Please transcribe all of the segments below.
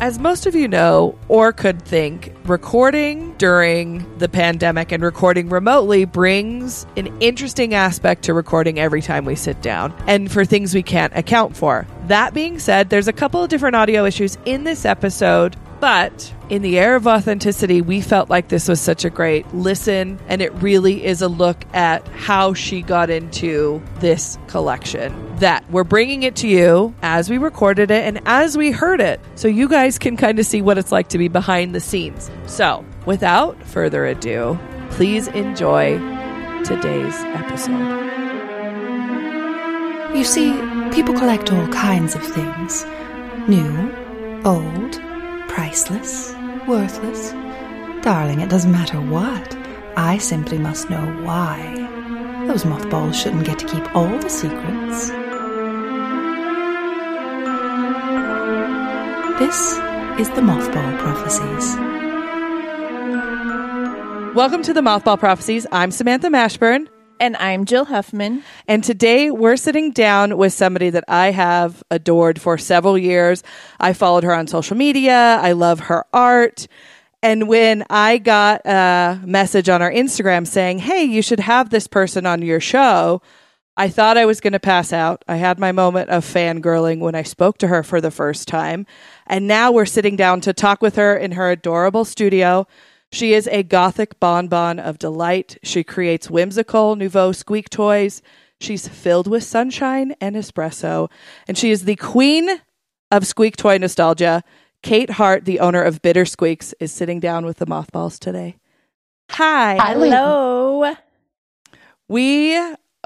As most of you know, or could think, recording during the pandemic and recording remotely brings an interesting aspect to recording every time we sit down and for things we can't account for. That being said, there's a couple of different audio issues in this episode, but in the air of authenticity, we felt like this was such a great listen, and it really is a look at how she got into this collection. That we're bringing it to you as we recorded it and as we heard it, so you guys can kind of see what it's like to be behind the scenes. So, without further ado, please enjoy today's episode. You see, people collect all kinds of things new, old, priceless, worthless. Darling, it doesn't matter what. I simply must know why. Those mothballs shouldn't get to keep all the secrets. This is the Mothball Prophecies. Welcome to the Mothball Prophecies. I'm Samantha Mashburn. And I'm Jill Huffman. And today we're sitting down with somebody that I have adored for several years. I followed her on social media. I love her art. And when I got a message on our Instagram saying, hey, you should have this person on your show, I thought I was going to pass out. I had my moment of fangirling when I spoke to her for the first time. And now we're sitting down to talk with her in her adorable studio. She is a gothic bonbon of delight. She creates whimsical nouveau squeak toys. She's filled with sunshine and espresso. And she is the queen of squeak toy nostalgia. Kate Hart, the owner of Bitter Squeaks, is sitting down with the mothballs today. Hi. Hello. We,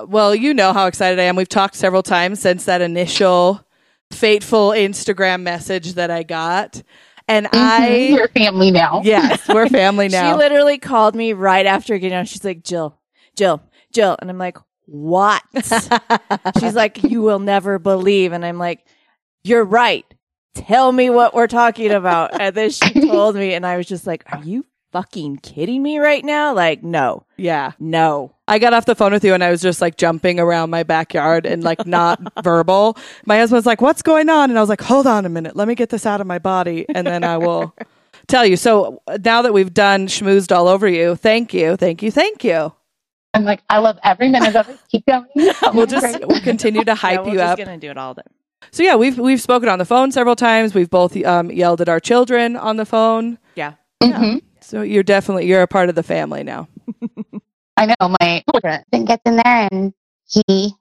well, you know how excited I am. We've talked several times since that initial fateful Instagram message that I got. And mm-hmm. I, Your family now. yes, we're family now. She literally called me right after getting on. She's like, Jill, Jill, Jill. And I'm like, what? She's like, you will never believe. And I'm like, you're right. Tell me what we're talking about. And then she told me, and I was just like, are you fucking kidding me right now? Like, no, yeah. no. I got off the phone with you and I was just like jumping around my backyard and like not verbal. My husband's like, What's going on? And I was like, Hold on a minute. Let me get this out of my body and then I will tell you. So now that we've done schmoozed all over you, thank you, thank you, thank you. I'm like, I love every minute of it. Keep going. We'll just we'll continue to Yeah, hype we're you just up. gonna do it all day. So yeah, we've we've spoken on the phone several times. We've both um, yelled at our children on the phone. Yeah. Mhm. So you're definitely you're a part of the family now. I know my husband gets in there and he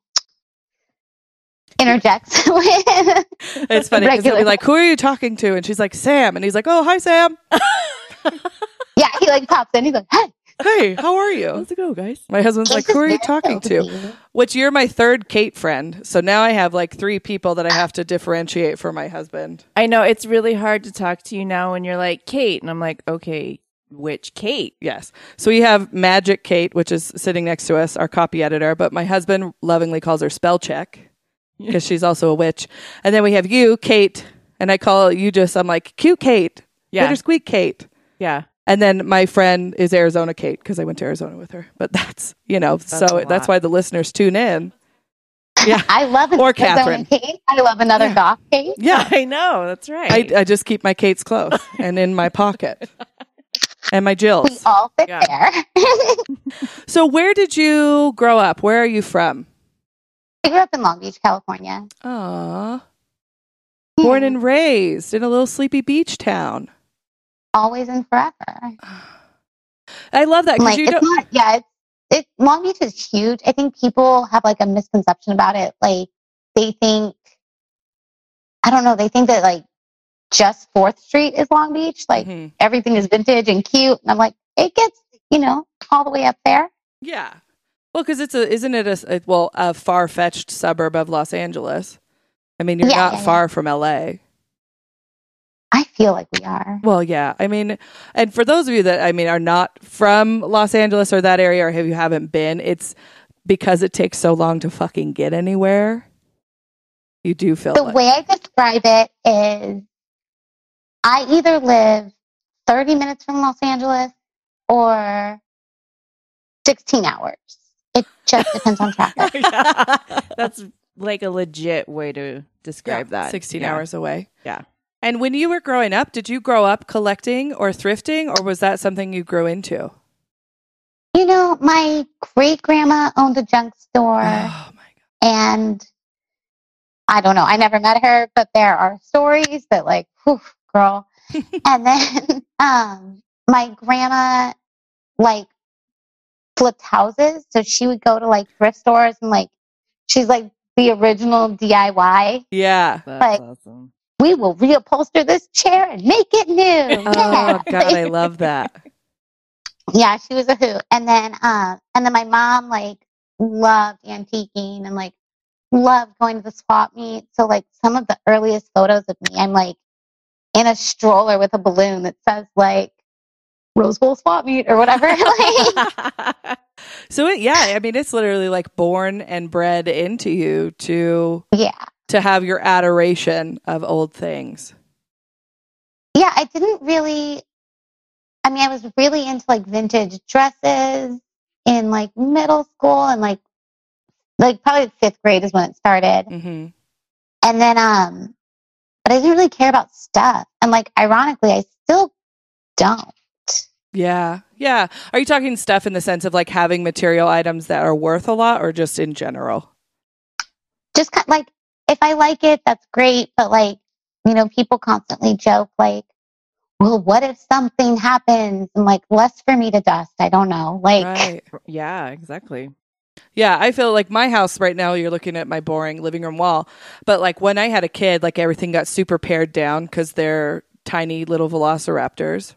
interjects with It's funny because he'll be like, "Who are you talking to?" And she's like, "Sam," and he's like, "Oh, hi, Sam. yeah, he like pops in. He's like, hey, Hey, how are you?" How's it go, guys? My husband's like, "Who are you talking to?" good. Which you're my third Kate friend. So now I have like three people that I have to differentiate for my husband. I know it's really hard to talk to you now when you're like Kate, and I'm like, okay, which Kate? Yes. So we have Magic Kate, which is sitting next to us, our copy editor, but my husband lovingly calls her Spell Check because she's also a witch. And then we have you, Kate, and I call you just, I'm like, cute Kate, Yeah. bitter squeak Kate. Yeah. And then my friend is Arizona Kate because I went to Arizona with her. But that's, you know, a so that's why the listeners tune in. Yeah. I love an Or Arizona Catherine. Kate. I love another Yeah. goth Kate. Yeah. I know. That's right. I, I just keep my Kates close and in my pocket and my Jills. We all fit Yeah. there. So, where did you grow up? Where are you from? I grew up in Long Beach, California. Aw. Born Hmm. and raised in a little sleepy beach town. always and forever. I love that Like you it's not. Yeah, it's it. Long Beach is huge. I think people have like a misconception about it. Like they think, I don't know. They think that like just Fourth Street is Long Beach. Like Mhm. everything is vintage and cute. And I'm like, it gets you know all the way up there. Yeah. Well, because it's a, isn't it a well, a far fetched suburb of Los Angeles? I mean, you're Yeah, not yeah, yeah. far from LA. I feel like we are. Well, yeah. I mean, and for those of you that I mean are not from Los Angeles or that area, or have you haven't been, it's because it takes so long to fucking get anywhere. You do feel The like, way I describe it is, I either live 30 minutes from Los Angeles or 16 hours. It just depends on traffic. That's like a legit way to describe that. sixteen Yeah. hours away. Yeah. And when you were growing up, did you grow up collecting or thrifting, or was that something you grew into? You know, my great grandma owned a junk store, Oh my and I don't know. I never met her, but there are stories that, like, whew, girl. and then um, my grandma, like, flipped houses. So she would go to, like, thrift stores and, like, she's like the original DIY. Yeah. That's Like- awesome. We will reupholster this chair and make it new. Oh. God, I love that. yeah, she was a hoot. And then, uh, and then my mom like loved antiquing and like loved going to the swap meet. So like some of the earliest photos of me, I'm like in a stroller with a balloon that says like Rose Bowl swap meet or whatever. like, So it, yeah, I mean, it's literally like born and bred into you to yeah, to have your adoration of old things. yeah. I didn't really. I mean, I was really into like vintage dresses in like middle school and like like probably fifth grade is when it started. hmm And then, um, but I didn't really care about stuff. And like, ironically, I still don't. Yeah, yeah. Are you talking stuff in the sense of like having material items that are worth a lot, or just in general? Just kind like, if I like it, that's great. But like, you know, people constantly joke like, well, what if something happens? And like, less for me to dust. I don't know. Like, Right. yeah, exactly. Yeah, I feel like my house right now, you're looking at my boring living room wall. But like when I had a kid, like everything got super pared down because they're tiny little velociraptors.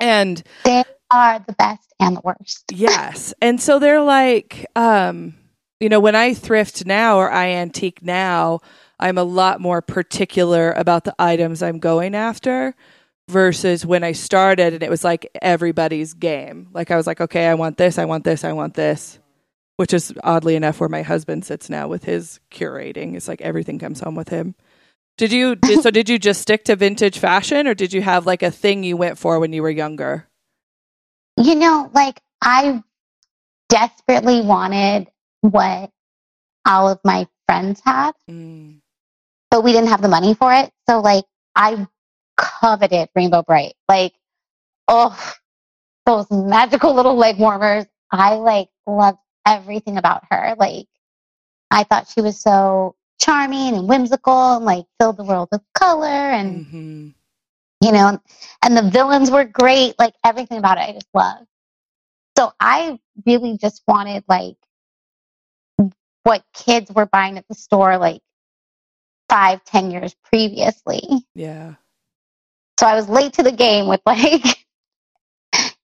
And they are the best and the worst. yes. And so they're like, um, you know, when I thrift now or I antique now, I'm a lot more particular about the items I'm going after versus when I started and it was like everybody's game. Like I was like, okay, I want this, I want this, I want this. Which is oddly enough where my husband sits now with his curating. It's like everything comes home with him. Did you did, so did you just stick to vintage fashion or did you have like a thing you went for when you were younger? You know, like, I desperately wanted what all of my friends had. Mm. but we didn't have the money for it. So like I coveted Rainbow Brite. Like, oh, those magical little leg warmers. I like loved everything about her. Like, I thought she was so charming and whimsical and like filled the world with color and hmm you know, and the villains were great. Like everything about it, I just loved. So I really just wanted like what kids were buying at the store like five, ten years previously. Yeah. So I was late to the game with like,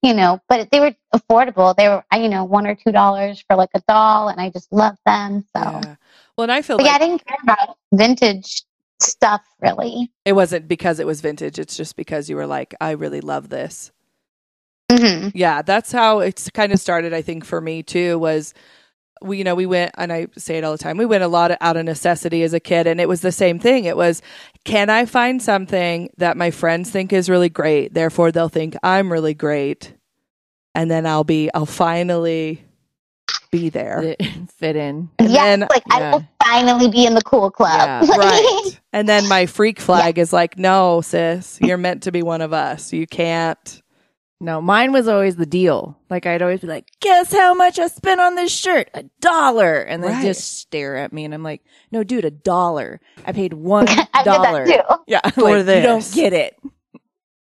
you know, but they were affordable. They were, you know, one or two dollars for like a doll, and I just loved them. So, Yeah. Well, and I feel but yeah, I like didn't care about vintage stuff really. it wasn't because it was vintage. It's just because you were like, I really love this. hmm Yeah, that's how it's kind of started. I think for me too was we, you know, we went, and I say it all the time. We went a lot out of necessity as a kid, and it was the same thing. It was, can I find something that my friends think is really great? Therefore, they'll think I'm really great, and then I'll be, I'll finally be there. Fit, fit in. And yes, then- like i will finally be in the cool club. Yeah, right. And then my freak flag is like, no, sis, you're meant to be one of us. You can't. No, mine was always the deal. Like I'd always be like, "Guess how much I spent on this shirt? A dollar." And they Right. just stare at me, and I'm like, "No, dude, a dollar. I paid one I did dollar. that too. Yeah, For like, you don't get it.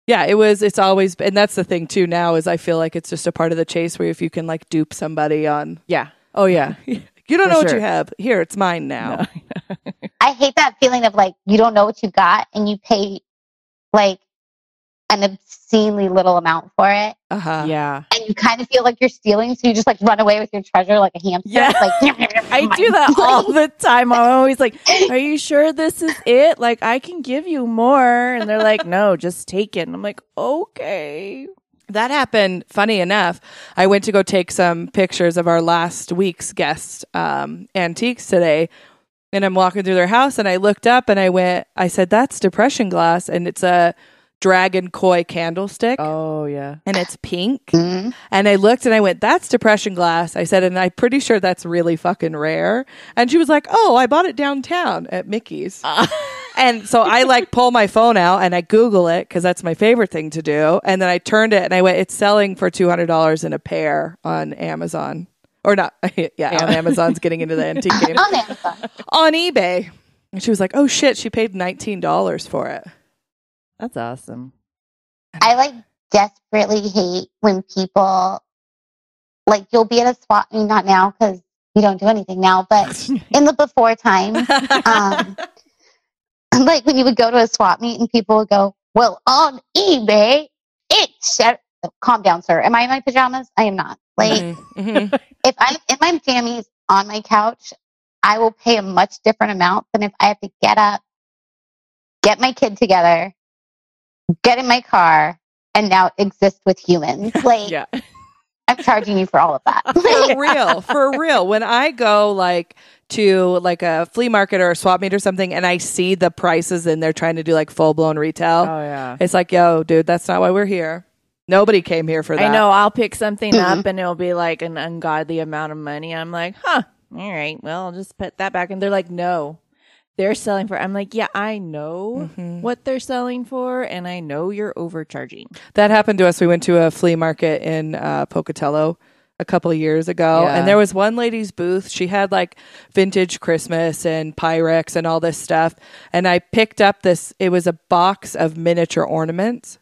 Yeah, it was. It's always, and that's the thing too. Now is I feel like it's just a part of the chase where if you can like dupe somebody on, Yeah, oh yeah, you don't For know what you have. Here, it's mine now. I hate that feeling of like you don't know what you got and you pay like an obscenely little amount for it. Uh huh. yeah. And you kind of feel like you're stealing, so you just like run away with your treasure like a hamster. Yeah. Like I do that all the time. I'm always like, "Are you sure this is it? Like, I can give you more." And they're like, "No, just take it." And I'm like, "Okay." That happened. Funny enough, I went to go take some pictures of our last week's guest um, antiques today, and I'm walking through their house, and I looked up and I went, I said, "That's depression glass," and it's a dragon koi candlestick. Oh yeah. And it's pink. Mhm. And I looked and I went, that's depression glass. I said, and I'm pretty sure that's really fucking rare. And she was like, oh, I bought it downtown at Mickey's. and so I like pull my phone out and I Google it because that's my favorite thing to do. And then I turned it and I went, it's selling for two hundred dollars in a pair on Amazon. Or not, yeah, on Amazon's getting into the antique game On Amazon. on eBay. And she was like, "Oh shit!" She paid nineteen dollars for it. That's awesome. I like desperately hate when people like you'll be at a swap meet, not now because you don't do anything now, but in the before time, um, like when you would go to a swap meet and people would go, "Well, on eBay, it's oh, calm down, sir. Am I in my pajamas? I am not. Like Mhm, mhm. if I'm in my jammies on my couch, I will pay a much different amount than if I have to get up, get my kid together, get in my car, and now exist with humans. Like Yeah. I'm charging you for all of that. for real, for real. When I go like to like a flea market or a swap meet or something, and I see the prices and they're trying to do like full blown retail, Oh yeah. it's like, yo, dude, that's not why we're here. Nobody came here for that. I know. I'll pick something Mhm. up and it'll be like an ungodly amount of money. I'm like, huh. All right. Well, I'll just put that back. And they're like, no, they're selling for. I'm like, yeah, I know Mhm. what they're selling for, and I know you're overcharging. That happened to us. We went to a flea market in uh, Pocatello a couple of years ago, Yeah. and there was one lady's booth. She had like vintage Christmas and Pyrex and all this stuff. And I picked up this. It was a box of miniature ornaments,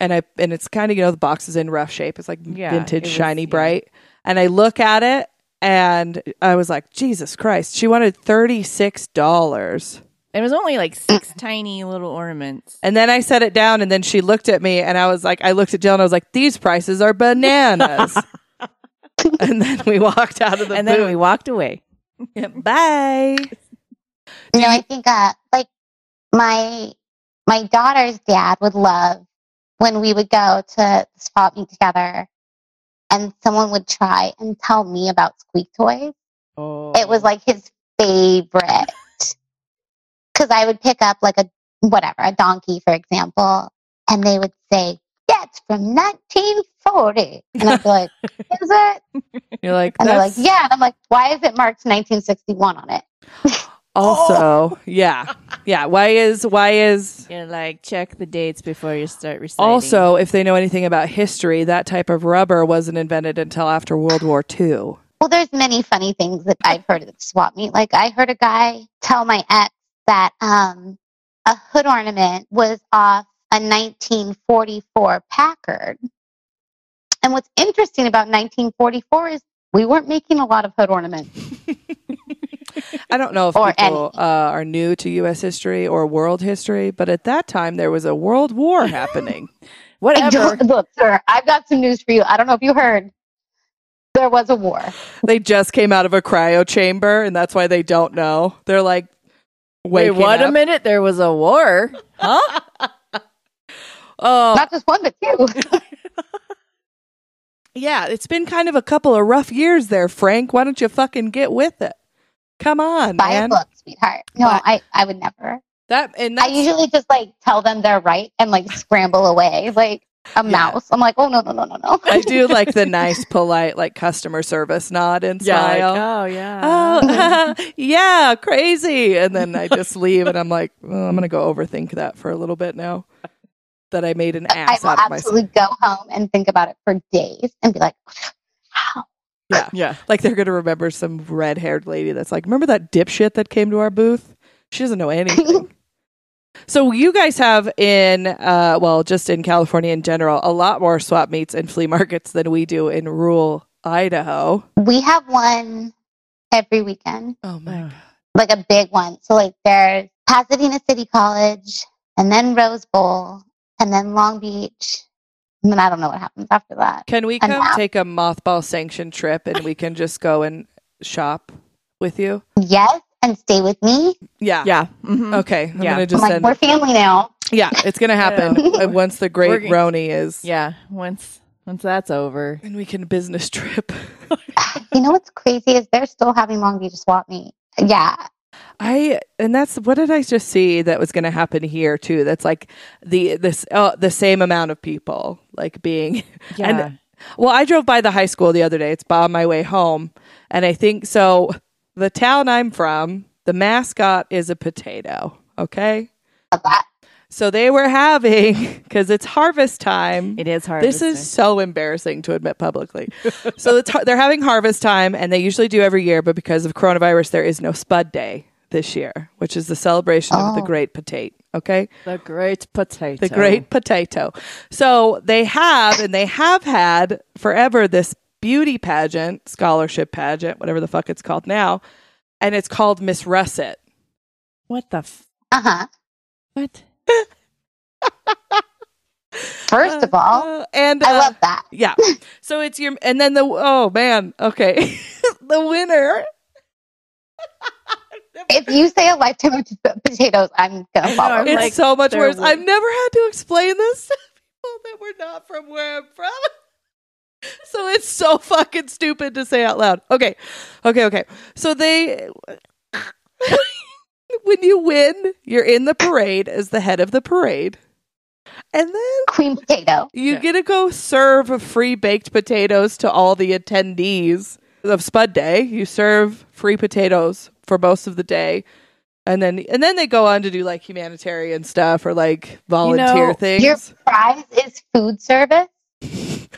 and I and it's kind of you know the box is in rough shape. It's like Yeah, vintage, it was- shiny, yeah. bright. And I look at it, and I was like, Jesus Christ! She wanted thirty six dollars. It was only like six tiny little ornaments. And then I set it down, and then she looked at me, and I was like, I looked at Jill, and I was like, these prices are bananas. and then we walked out of the and then we walked away. Bye. You know, I think uh like my my daughter's dad would love when we would go to the swap meet together and someone would try and tell me about squeak toys. Oh, It was oh. like his favorite. Cause I would pick up like a whatever, a donkey, for example, and they would say, That's from nineteen forty. And I'd be like, Is it? You're like, And they're like, Yeah. And I'm like, Why is it marked nineteen sixty one on it? Also, yeah, yeah. Why is why is You're like check the dates before you start reciting. also if they know anything about history, that type of rubber wasn't invented until after World War II. Well, there's many funny things that I've heard at swap meet. Like I heard a guy tell my ex that um, a hood ornament was off a 1944 Packard. And what's interesting about 1944 is we weren't making a lot of hood ornaments. I don't know if Or people uh, are new to U.S. history or world history, but at that time there was a world war happening. Whatever. Look, sir, I've got some news for you. I don't know if you heard. There was a war. they just came out of a cryo chamber, and that's why they don't know. They're like, Wait, waking what a minute! There was a war, huh? Oh, Not just one, but two. yeah. It's been kind of a couple of rough years there, Frank. Why don't you fucking get with it? Come on, Buy man. a book, sweetheart. No, Buy- I, I would never. That and I usually just like tell them they're right and like scramble away like a Yeah. mouse. I'm like, oh no no no no no. I do like the nice, polite, like customer service nod and Yeah, like, smile. oh yeah. Oh, yeah, crazy. And then I just leave and I'm like, well, I'm going to go overthink that for a little bit now that I made an I ass will out of myself. absolutely go home and think about it for days and be like, how? Yeah. yeah. Like they're going to remember some red haired lady that's like, remember that dipshit that came to our booth? She doesn't know anything. so you guys have in, uh, well, just in California in general, a lot more swap meets and flea markets than we do in rural Idaho. We have one every weekend, Oh my God. like a big one. So like there's Pasadena City College and then Rose Bowl and then Long Beach. And then I don't know what happens after that. Can we come now- take a mothball sanctioned trip and we can just go and shop with you? Yes, and stay with me. Yeah. Yeah. mhm. Okay. I'm Yeah. gonna I'm just like, send. we're family now. Yeah, it's gonna happen once the great We're Roni is. Yeah. Once once that's over. And we can business trip. You know what's crazy is they're still having Long Beach swap meet. Yeah, I and that's what did I just see that was going to happen here too? That's like the this uh, the same amount of people like being. Yeah. And well, I drove by the high school the other day. It's on my way home, and I think so. The town I'm from, the mascot is a potato. Okay. Love that. So they were having, because it's harvest time. It is hard. This is so embarrassing to admit publicly. so it's, they're having harvest time, and they usually do every year, but because of coronavirus, there is no Spud Day this year, which is the celebration of the Oh. Great Potato. Okay. the great potato. The Great Potato. So they have, and they have had forever this beauty pageant, scholarship pageant, whatever the fuck it's called now, and it's called Miss Russet. What the f- Uh huh. what? First of all, Uh, and I uh, love that. Yeah. So it's your, and then the, oh man, okay. the winner. If you say a lifetime of potatoes, I'm gonna know, follow. I'm It's like, so much worse. weird. I've never had to explain this to people that were not from where I'm from. so it's so fucking stupid to say out loud. Okay. Okay, okay. So they when you win, you're in the parade as the head of the parade. And then Queen potato. you Yeah. get to go serve free baked potatoes to all the attendees of Spud Day. You serve free potatoes for most of the day. And then and then they go on to do like humanitarian stuff or like volunteer know, things. Your prize is food service.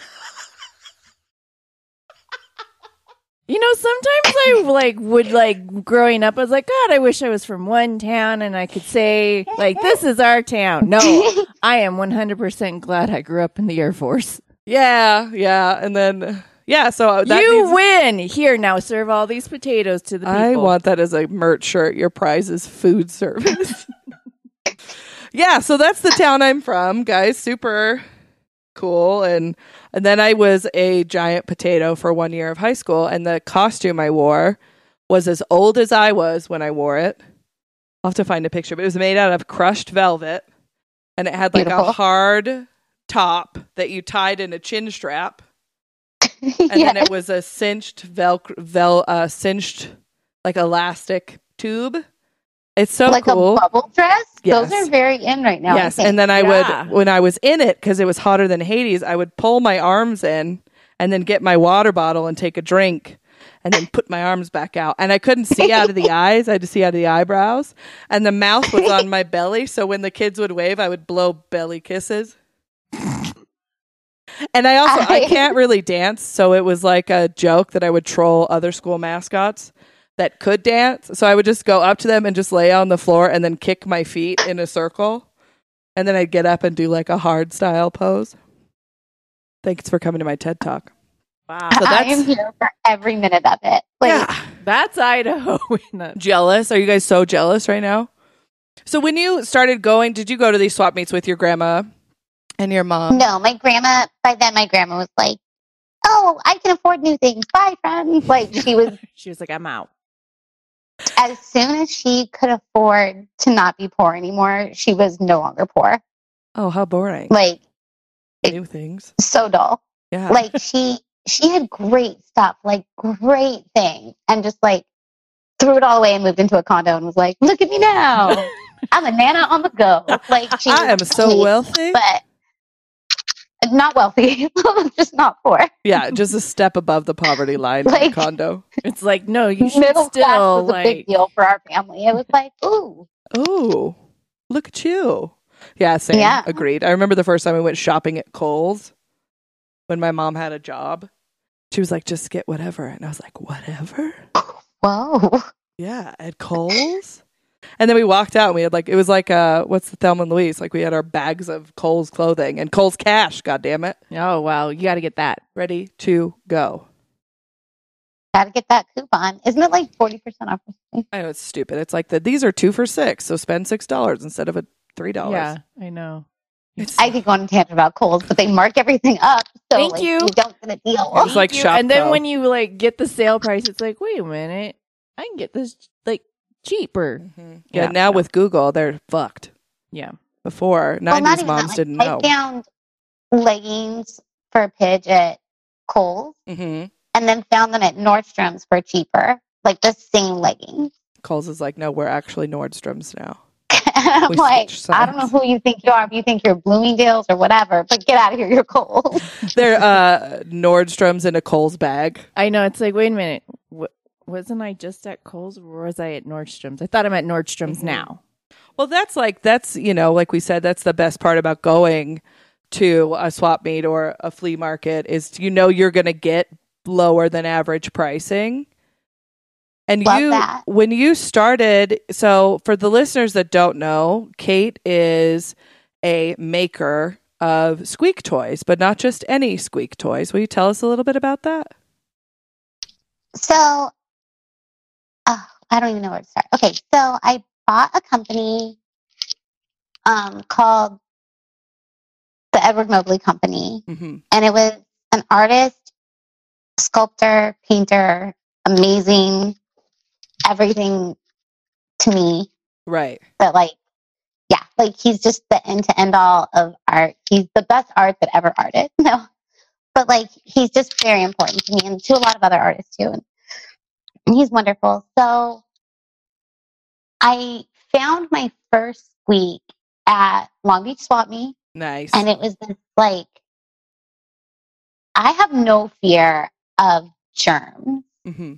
You know, sometimes I like would like growing up. I was like, God, I wish I was from one town and I could say like, this is our town. No, I am one hundred percent glad I grew up in the Air Force. yeah, yeah. And then yeah, so that you win here now. Serve all these potatoes to the people. I want that as a merch shirt. Your prize is food service. yeah, so that's the town I'm from, guys. Super cool. And and then I was a giant potato for one year of high school, and the costume I wore was as old as I was when I wore it. I'll have to find a picture, but it was made out of crushed velvet, and it had like a hard top that you tied in a chin strap and then it was a cinched velcro, vel, uh, cinched like elastic tube. It's so like cool. a bubble dress. Yes. Those are very in right now. Yes, and then I Yeah. would when I was in it because it was hotter than Hades. I would pull my arms in and then get my water bottle and take a drink. And then put my arms back out, and I couldn't see out of the eyes. I had to see out of the eyebrows, and the mouth was on my belly. So when the kids would wave, I would blow belly kisses. And I also I I- can't really dance, so it was like a joke that I would troll other school mascots that could dance. So I would just go up to them and just lay on the floor and then kick my feet in a circle. And then I'd get up and do like a hard style pose. Thanks for coming to my TED Talk. Wow, So I that's- am here for every minute of it. Like, yeah. that's Idaho. Jealous? Are you guys so jealous right now? So when you started going, did you go to these swap meets with your grandma and your mom? no, my grandma. By then, my grandma was like, "Oh, I can afford new things. Bye, friends." Like she was. she was like, I'm out. As soon as she could afford to not be poor anymore, she was no longer poor. Oh, how boring. Like New things. so dull. Yeah. Like she she had great stuff, like great things, and just like threw it all away and moved into a condo and was like, "Look at me now, I'm a nana on the go." Like she I am so wealthy. but not wealthy, just not poor. yeah, just a step above the poverty line in a Like- condo. It's like, no, you should Middle class still was a big deal for our family. It was like, ooh, Oh, look at you. Yeah, same. Yeah. Agreed. I remember the first time we went shopping at Kohl's when my mom had a job. She was like, just get whatever. And I was like, whatever? whoa. Yeah, at Kohl's. And then we walked out and we had like, it was like, uh, what's the Thelma and Louise? Like we had our bags of Kohl's clothing and Kohl's cash, God damn it. Oh wow, you got to get that. Ready to go. Got to get that coupon. Isn't it like forty percent off? or something? I know it's stupid. It's like the, these are two for six. So spend $6 instead of a $3. Yeah, I know. It's, I could go on a tangent about Kohl's, but they mark everything up, so Thank like, you. don't get a deal. It's like Thank you. and then Shopko. when you like get the sale price, it's like, wait a minute, I can get this like cheaper. Mhm. yeah, Yeah, now no. with Google, they're fucked. Yeah. Before, 90s Well, not moms that. Like, didn't I know. found leggings for a pidge at Kohl's, hmm and then found them at Nordstrom's for cheaper, like the same leggings. Kohl's is like, no, we're actually Nordstrom's now. I'm We like, I don't know who you think you are. If you think you're Bloomingdale's or whatever, but get out of here. You're Kohl's. They're uh, Nordstrom's in a Kohl's bag. I know. It's like, wait a minute. Wa- wasn't I just at Kohl's or was I at Nordstrom's? I thought I'm at Nordstrom's Mhm. now. Well, that's like that's you know, like we said, that's the best part about going to a swap meet or a flea market is you know you're going to get lower than average pricing. And Love you, that. when you started, so for the listeners that don't know, Kate is a maker of squeak toys, but not just any squeak toys. Will you tell us a little bit about that? So, oh, I don't even know where to start. Okay, so I bought a company um, called the Edward Mobley Company, hmm and it was an artist, sculptor, painter, amazing, everything to me. Right. But like, yeah, like he's just the end to end all of art. He's the best art that ever arted. No, but like he's just very important to me and to a lot of other artists too. And he's wonderful. So I found my first week at Long Beach Swap Meet, Nice. and it was this like I have no fear of germs hmm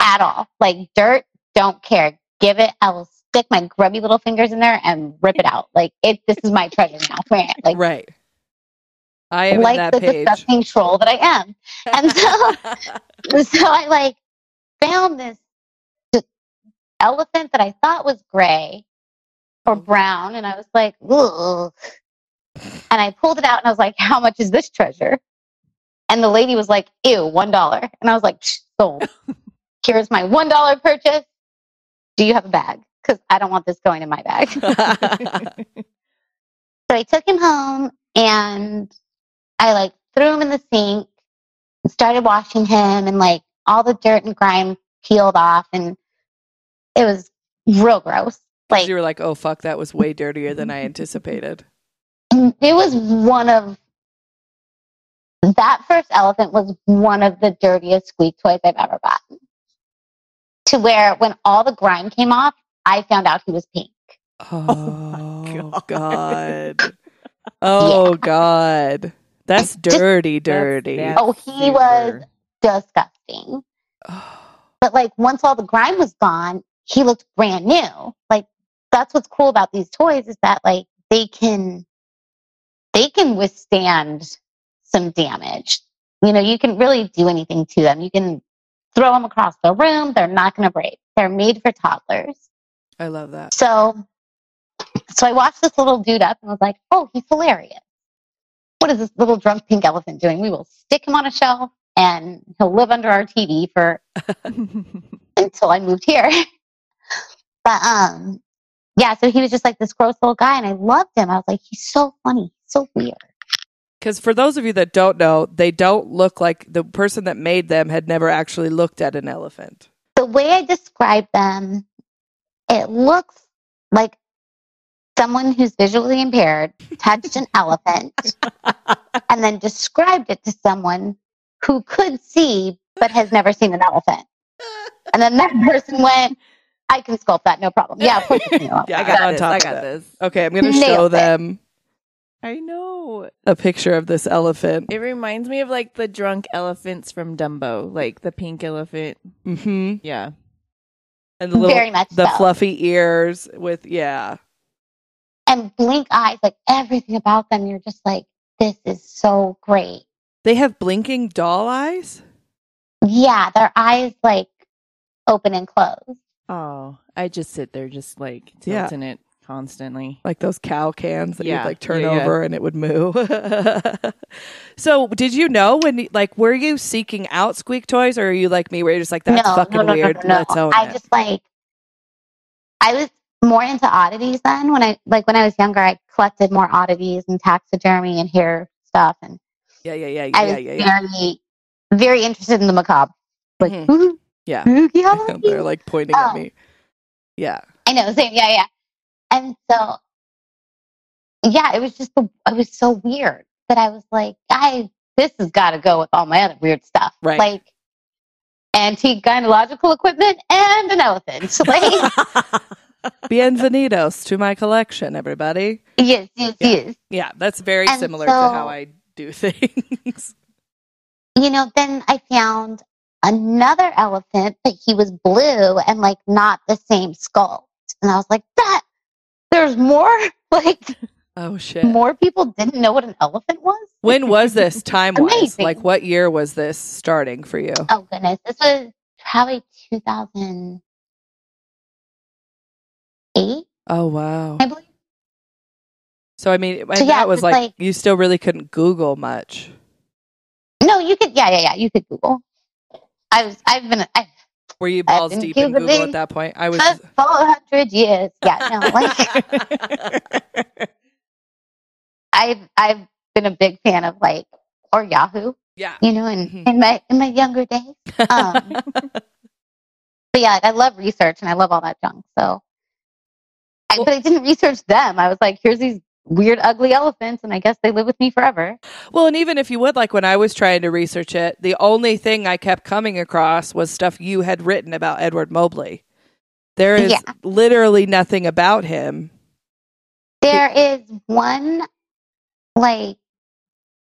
at all. Like dirt, don't care. Give it. I will stick my grubby little fingers in there and rip it out. Like it. This is my treasure now. Right? Like right. I am like the page. disgusting troll that I am. And so, so I like found this elephant that I thought was gray or Mm. brown, and I was like, Ugh. and I pulled it out and I was like, "How much is this treasure?" And the lady was like, "Ew, one dollar." And I was like, "Psh, "Sold. Here's my one dollar purchase. Do you have a bag? Because I don't want this going in my bag." So I took him home and I like threw him in the sink started washing him and like all the dirt and grime peeled off and it was real gross. Like you were like, oh fuck, that was way dirtier than I anticipated. and it was one of that first elephant was one of the dirtiest squeak toys I've ever gotten. To where when all the grime came off, I found out he was pink. Oh, oh God. God. Oh God. That's dirty, dirty. That's Oh, he was super. Disgusting. Oh. But like once all the grime was gone, he looked brand new. Like that's what's cool about these toys is that like they can they can withstand some damage. You know, you can really do anything to them. You can throw them across the room. They're not going to break. They're made for toddlers. I love that. So, so I watched this little dude up and was like, "Oh, he's hilarious. What is this little drunk pink elephant doing? We will stick him on a shelf, and he'll live under our TV for until I moved here." but um, yeah. So he was just like this gross little guy, and I loved him. I was like, "He's so funny, so weird." Because for those of you that don't know, they don't look like the person that made them had never actually looked at an elephant. The way I describe them, it looks like someone who's visually impaired touched an elephant and then described it to someone who could see but has never seen an elephant. And then that person went, I can sculpt that, no problem. Yeah, of course it's an elephant. Yeah, I got on this. top I of got that. this. Okay, I'm going to Nailed show it. them I know. a picture of this elephant. It reminds me of like the drunk elephants from Dumbo, like the pink elephant. hmm Yeah. And the little, Very much the so. fluffy ears with yeah. And blink eyes, like everything about them, you're just like, this is so great. They have blinking doll eyes. Yeah, their eyes like open and close. Oh, I just sit there, just like Yeah. tilting it constantly. like those cow cans that Yeah, you'd like turn yeah, yeah. over and it would move. so, did you know when, you- like, were you seeking out squeak toys, or are you like me, where you're just like, that's no, fucking no, no, weird? No, no, no. Let's own I it. just like I was more into oddities then. When I like when I was younger, I collected more oddities and taxidermy and hair stuff, and yeah, yeah, yeah, I yeah, was yeah, yeah. very, very interested in the macabre. Like, Mhm. "Ooh, Yeah. spooky Halloween." They're like pointing at Oh. me. Yeah. I know, same, yeah, yeah. And so, yeah, it was just the, it was so weird that I was like, I this has got to go with all my other weird stuff, Right. Like antique gynecological equipment and an elephant. Like, Bienvenidos to my collection, everybody. yes, yes, Yeah. yes. Yeah, that's very And similar to how I do things. you know, then I found another elephant, but he was blue and like not the same sculpt. And I was like, that there's more like Oh shit. more people didn't know what an elephant was. When was this time wise? Like what year was this starting for you? Oh goodness, this was probably 2008, Oh wow. I believe. So I mean, So, yeah, that was like, like- you still really couldn't Google much. No, you could. Yeah, yeah, yeah. You could Google. I was. I've been. I, Were you balls deep in Google at that point? I was. for 400 years. Yeah, no. Like I've I've been a big fan of like or Yahoo. yeah. You know, in, Mhm. in my in my younger days. Um, but yeah, I love research and I love all that junk. So, I, Well- but I didn't research them. I was like, here's these weird, ugly elephants, and I guess they live with me forever. Well, and even if you would, like when I was trying to research it, the only thing I kept coming across was stuff you had written about Edward Mobley. There is Yeah. literally nothing about him. There is one like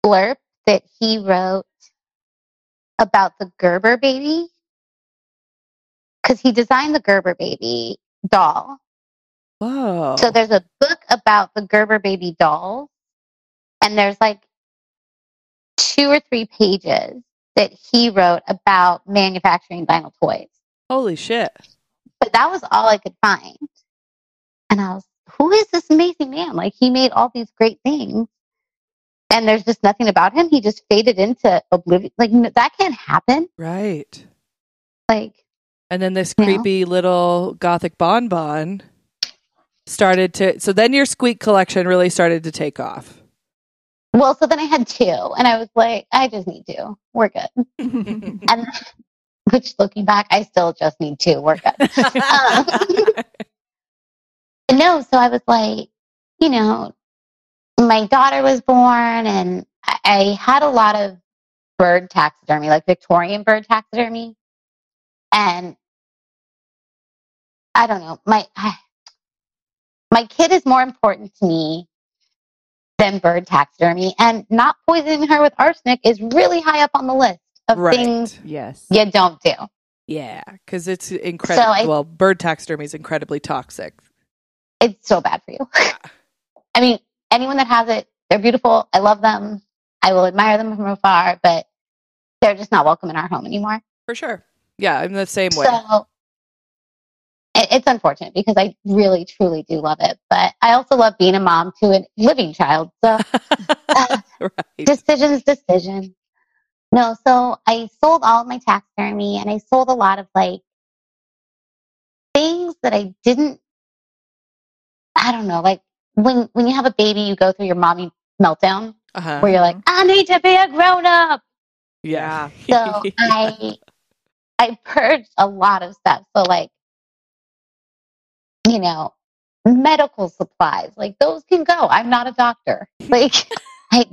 blurb that he wrote about the Gerber baby because he designed the Gerber baby doll. Whoa. So there's a book about the Gerber baby dolls, and there's like two or three pages that he wrote about manufacturing vinyl toys. Holy shit. But that was all I could find. And I was, who is this amazing man? Like he made all these great things. And there's just nothing about him. He just faded into oblivion. Like n- that can't happen. Right. Like And then this creepy little gothic bonbon started to. So then your squeak collection really started to take off. Well, so then I had two, and I was like, I just need two. We're good. And which, looking back, I still just need two. We're good. Um, no, so I was like, you know, my daughter was born, and I, I had a lot of bird taxidermy, like Victorian bird taxidermy, and I don't know, my my kid is more important to me than bird taxidermy, and not poisoning her with arsenic is really high up on the list of Right. things yes. you don't do. Yeah, because it's incredible. I- well, bird taxidermy is incredibly toxic. It's so bad for you. I mean, anyone that has it, they're beautiful. I love them. I will admire them from afar, but they're just not welcome in our home anymore. For sure. Yeah, I'm the same way. So it's unfortunate because I really, truly do love it. But I also love being a mom to a living child. So right. decisions, decision. No, so I sold all of my taxidermy and I sold a lot of like things that I didn't I don't know, like when when you have a baby you go through your mommy meltdown uh-huh. where you're like, I need to be a grown up. Yeah. So I I purged a lot of stuff. So like, you know, medical supplies, like those can go. I'm not a doctor. Like I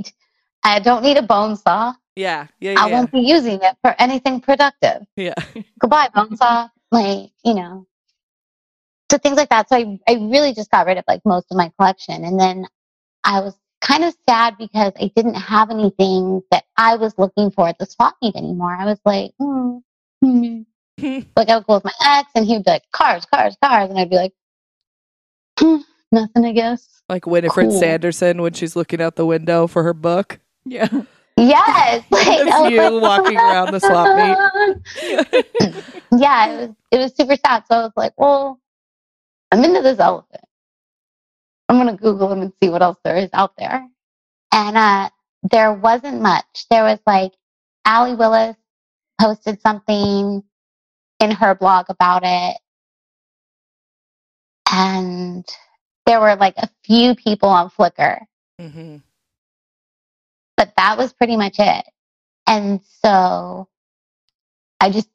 I don't need a bone saw. yeah. Yeah. Yeah. I won't be using it for anything productive. yeah. Goodbye, bone saw. Like, you know. So things like that. So I, I really just got rid of like most of my collection. And then I was kind of sad because I didn't have anything that I was looking for at the swap meet anymore. I was like, hmm, hmm. like I would go with my ex and he would be like, cars, cars, cars. And I'd be like, nothing, I guess. like Winifred Cool. Sanderson when she's looking out the window for her book. Yeah. Yes. Like, It's you like, walking around the swap meet. yeah, it was it was super sad. So I was like, well, I'm into this elephant. I'm gonna Google him and see what else there is out there. And uh there wasn't much. There was like Allee Willis posted something in her blog about it. And there were like a few people on Flickr Mm-hmm. but that was pretty much it. And so I just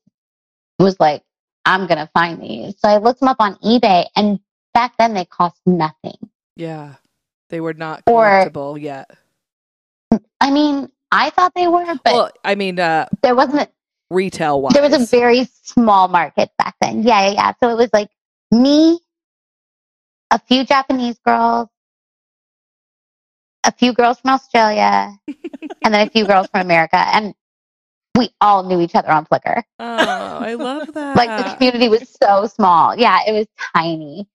was like, I'm going to find these. So I looked them up on eBay, and back then they cost nothing. Yeah. They were not Or- yet. I mean, I thought they were, but well, I mean, uh, there wasn't, retail wise. there was a very small market back then. Yeah, yeah, yeah. So it was like me, a few Japanese girls, a few girls from Australia, and then a few girls from America. And we all knew each other on Flickr. Oh, I love that. like the community was so small. Yeah, it was tiny.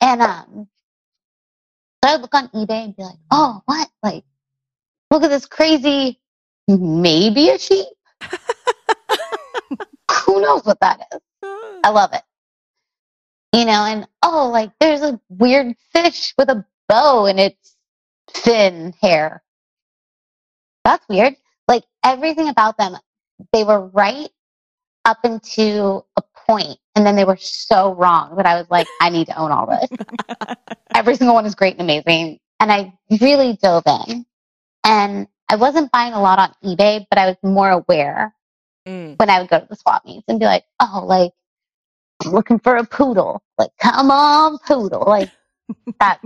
And um, so I would look on eBay and be like, oh, what? Like, look at this crazy, maybe a sheep. Who knows what that is? I love it. You know, and oh, like there's a weird fish with a bow in its thin hair. That's weird. Like everything about them, they were right up into a point, and then they were so wrong that I was like, I need to own all this. Every single one is great and amazing. And I really dove in. And I wasn't buying a lot on eBay, but I was more aware Mm. when I would go to the swap meets and be like, oh, like, I'm looking for a poodle. Like, come on, poodle. Like, that.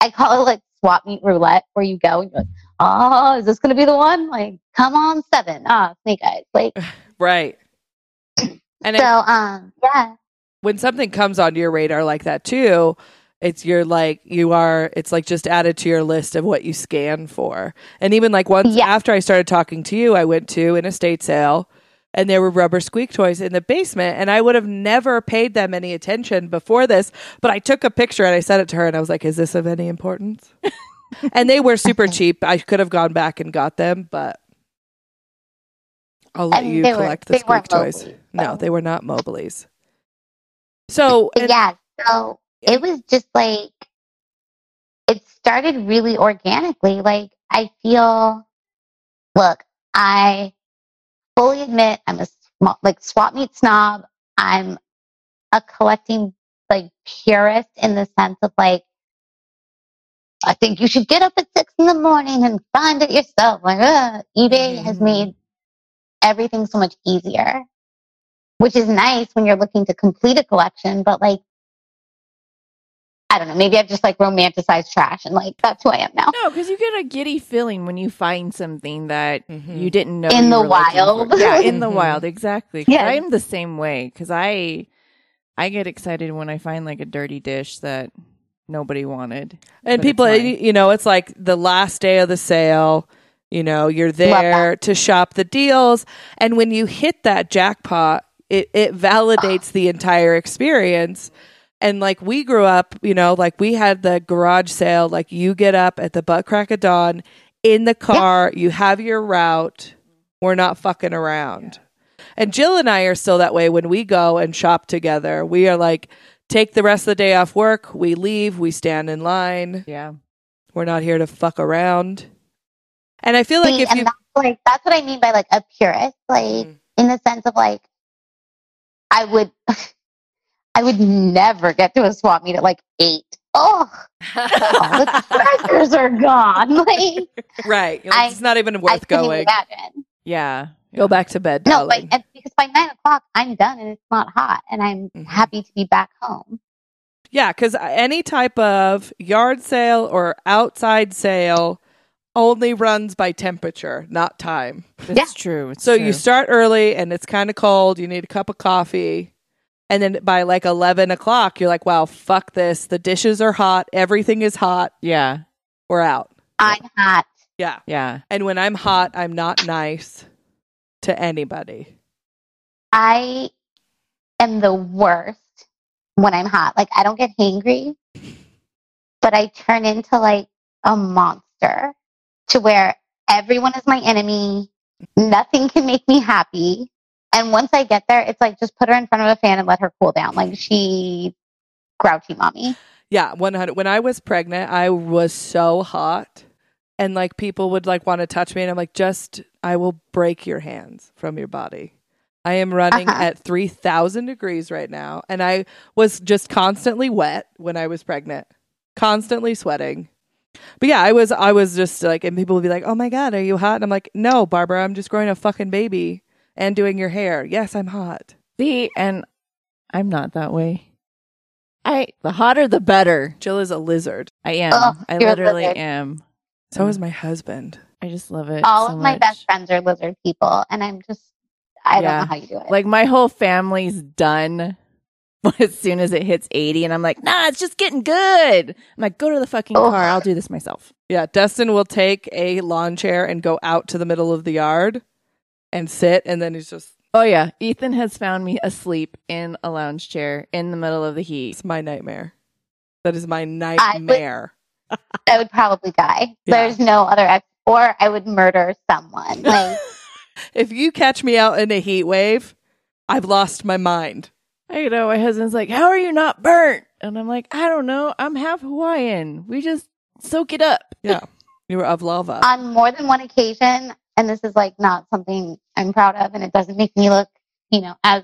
I call it like swap meet roulette, where you go and you're like, oh, is this going to be the one? Like, come on, seven. Ah, snake eyes. Like, Right. And so, it, um, yeah. when something comes onto your radar like that too, it's you're like you are it's like just added to your list of what you scan for. And even like once Yeah. after I started talking to you, I went to an estate sale and there were rubber squeak toys in the basement and I would have never paid them any attention before this, but I took a picture and I sent it to her and I was like, "Is this of any importance?" and they were super cheap. I could have gone back and got them, but I'll let And you they were- collect the squeak toys. No, they were not Mobley's. So, and- yeah. So it was just like, it started really organically. Like, I feel, look, I fully admit I'm a like swap meet snob. I'm a collecting like purist in the sense of like, I think you should get up at six in the morning and find it yourself. Like, eBay has Mhm. made everything so much easier, which is nice when you're looking to complete a collection. But like, I don't know, maybe I've just like romanticized trash and like that's who I am now. No, because you get a giddy feeling when you find something that Mhm. you didn't know In you the were wild. for. Yeah, in the Mhm. wild, exactly. Yes. I'm the same way because I I get excited when I find like a dirty dish that nobody wanted. And people, you know, it's like the last day of the sale. You know, you're there to shop the deals, and when you hit that jackpot, it it validates the entire experience. And like we grew up, you know, like we had the garage sale. Like you get up at the butt crack of dawn in the car, you have your route. We're not fucking around. And Jill and I are still that way when we go and shop together. We are like, take the rest of the day off work. We leave. We stand in line. Yeah. We're not here to fuck around. And I feel like See, if you that's like that's what I mean by like a purist, like Mm. in the sense of like I would I would never get to a swap meet at like eight. Oh, all the treasures are gone. Like right, like, I- it's not even worth couldn't going. even imagine. Yeah. Go back to bed, No, but darling. and because by nine o'clock I'm done and it's not hot and I'm Mhm. happy to be back home. yeah, because any type of yard sale or outside sale only runs by temperature, not time. It's true. It's So true. you start early and it's kind of cold. You need a cup of coffee. And then by like 11 o'clock, you're like, wow, fuck this. The dishes are hot. Everything is hot. Yeah. We're out. I'm hot. Yeah. Yeah. And when I'm hot, I'm not nice to anybody. I am the worst when I'm hot. Like I don't get hangry, but I turn into like a monster to where everyone is my enemy. Nothing can make me happy. And once I get there, it's like just put her in front of a fan and let her cool down. Like she grouchy mommy. Yeah, 100. When I was pregnant, I was so hot. And like people would like want to touch me. And I'm like, just, I will break your hands from your body. I am running Uh-huh. at 3,000 degrees right now. And I was just constantly wet when I was pregnant, constantly sweating. But yeah, I was, I was just like, and people would be like, oh my God, are you hot? And I'm like, no, Barbara, I'm just growing a fucking baby and doing your hair. Yes, I'm hot. See, and I'm not that way. I the hotter the better. Jill is a lizard. I am. Oh, I literally am. So is my husband. I just love it. All so of my much. best friends are lizard people, and I'm just I Yeah. don't know how you do it. Like my whole family's done as soon as it hits 80 and I'm like, "Nah, it's just getting good." I'm like, "Go to the fucking Oh. car. I'll do this myself." Yeah, Dustin will take a lawn chair and go out to the middle of the yard and sit, and then he's just, Oh yeah, Ethan has found me asleep in a lounge chair in the middle of the heat. it's my nightmare. That is my nightmare. I would probably die. Yeah. There's no other ex, or I would murder someone. Like, if you catch me out in a heat wave, I've lost my mind. I know my husband's like, "How are you not burnt?" And I'm like, "I don't know. I'm half Hawaiian. We just soak it up." Yeah. You were of lava. on more than one occasion, and this is like not something I'm proud of, and it doesn't make me look, you know, as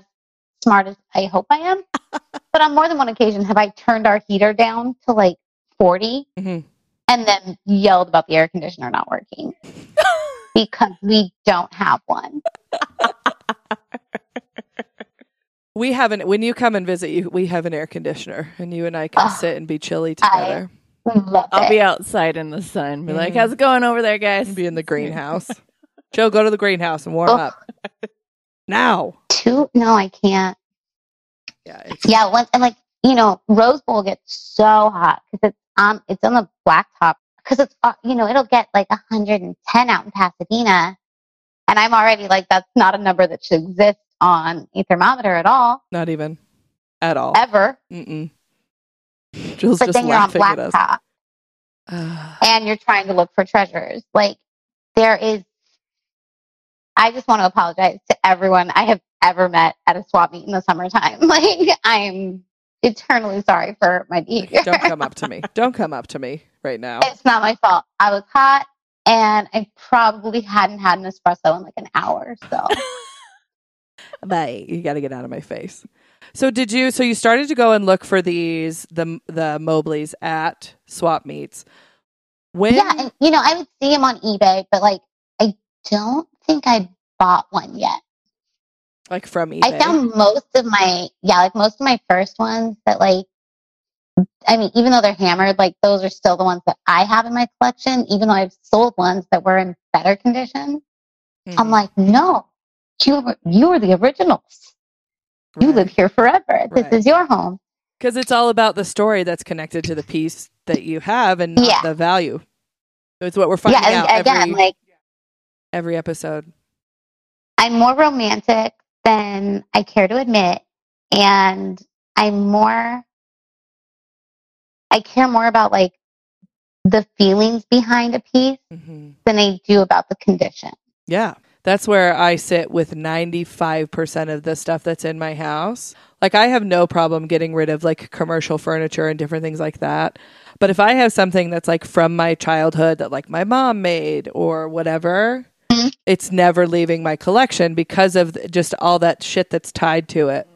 smart as I hope I am. but on more than one occasion, have I turned our heater down to like 40 Mhm. and then yelled about the air conditioner not working because we don't have one. we have an when you come and visit you we have an air conditioner and you and I can Ah, sit and be chilly I- together. Love I'll it. be outside in the sun. Be like, Mhm. "How's it going over there, guys?" be in the greenhouse. Joe, go to the greenhouse and warm Oh. up. Now. Two? No, I can't. Yeah. It's, Yeah, once and like you know, Rose Bowl gets so hot because it's on it's on the blacktop because it's uh, you know it'll get like 110 out in Pasadena, and I'm already like that's not a number that should exist on a thermometer at all not even at all. ever. Mm-mm. Jill's but just then you're on blacktop and you're trying to look for treasures. Like there is. I just want to apologize to everyone I have ever met at a swap meet in the summertime. Like I'm eternally sorry for my behavior. Don't come up to me. Don't come up to me right now. It's not my fault. I was hot and I probably hadn't had an espresso in like an hour. So But You got to get out of my face. So did you? So you started to go and look for these the the Mobleys at swap meets. When? yeah, and you know, I would see them on eBay, but like I don't think I bought one yet. like from eBay. I found most of my yeah, like most of my first ones that like I mean, even though they're hammered, like those are still the ones that I have in my collection, even though I've sold ones that were in better condition. I'm Mhm. like, no, you were you were the originals. You live here forever. This is your home. Because it's all about the story that's connected to the piece that you have and not Yeah. the value. It's what we're finding yeah, out again, every, like every episode. I'm more romantic than I care to admit, and I'm more. I care more about like the feelings behind a piece hmm than I do about the condition. Yeah. That's where I sit with 95% of the stuff that's in my house. Like, I have no problem getting rid of like commercial furniture and different things like that. But if I have something that's like from my childhood that like my mom made or whatever, Mhm. it's never leaving my collection because of just all that shit that's tied to it.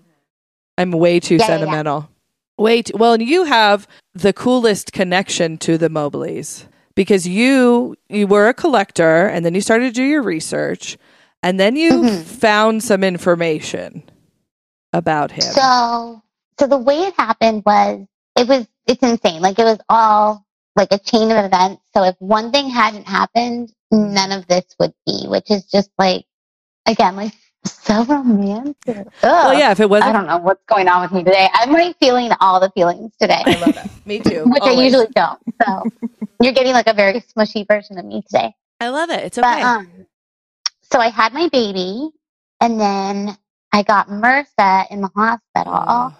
I'm way too Yeah, yeah, yeah. sentimental. Way too well, and you have the coolest connection to the Mobleys because you you were a collector and then you started to do your research and then you Mhm. found some information about him. So, so the way it happened was it was it's insane. Like it was all like a chain of events. So if one thing hadn't happened, none of this would be, which is just like again like so romantic. Ugh. well, yeah, if it wasn't, I don't know what's going on with me today. I'm like feeling all the feelings today, I love it. Me too. which I usually don't. So you're getting like a very smushy version of me today. I love it. It's But okay. um, so I had my baby, and then I got MRSA in the hospital. Oh.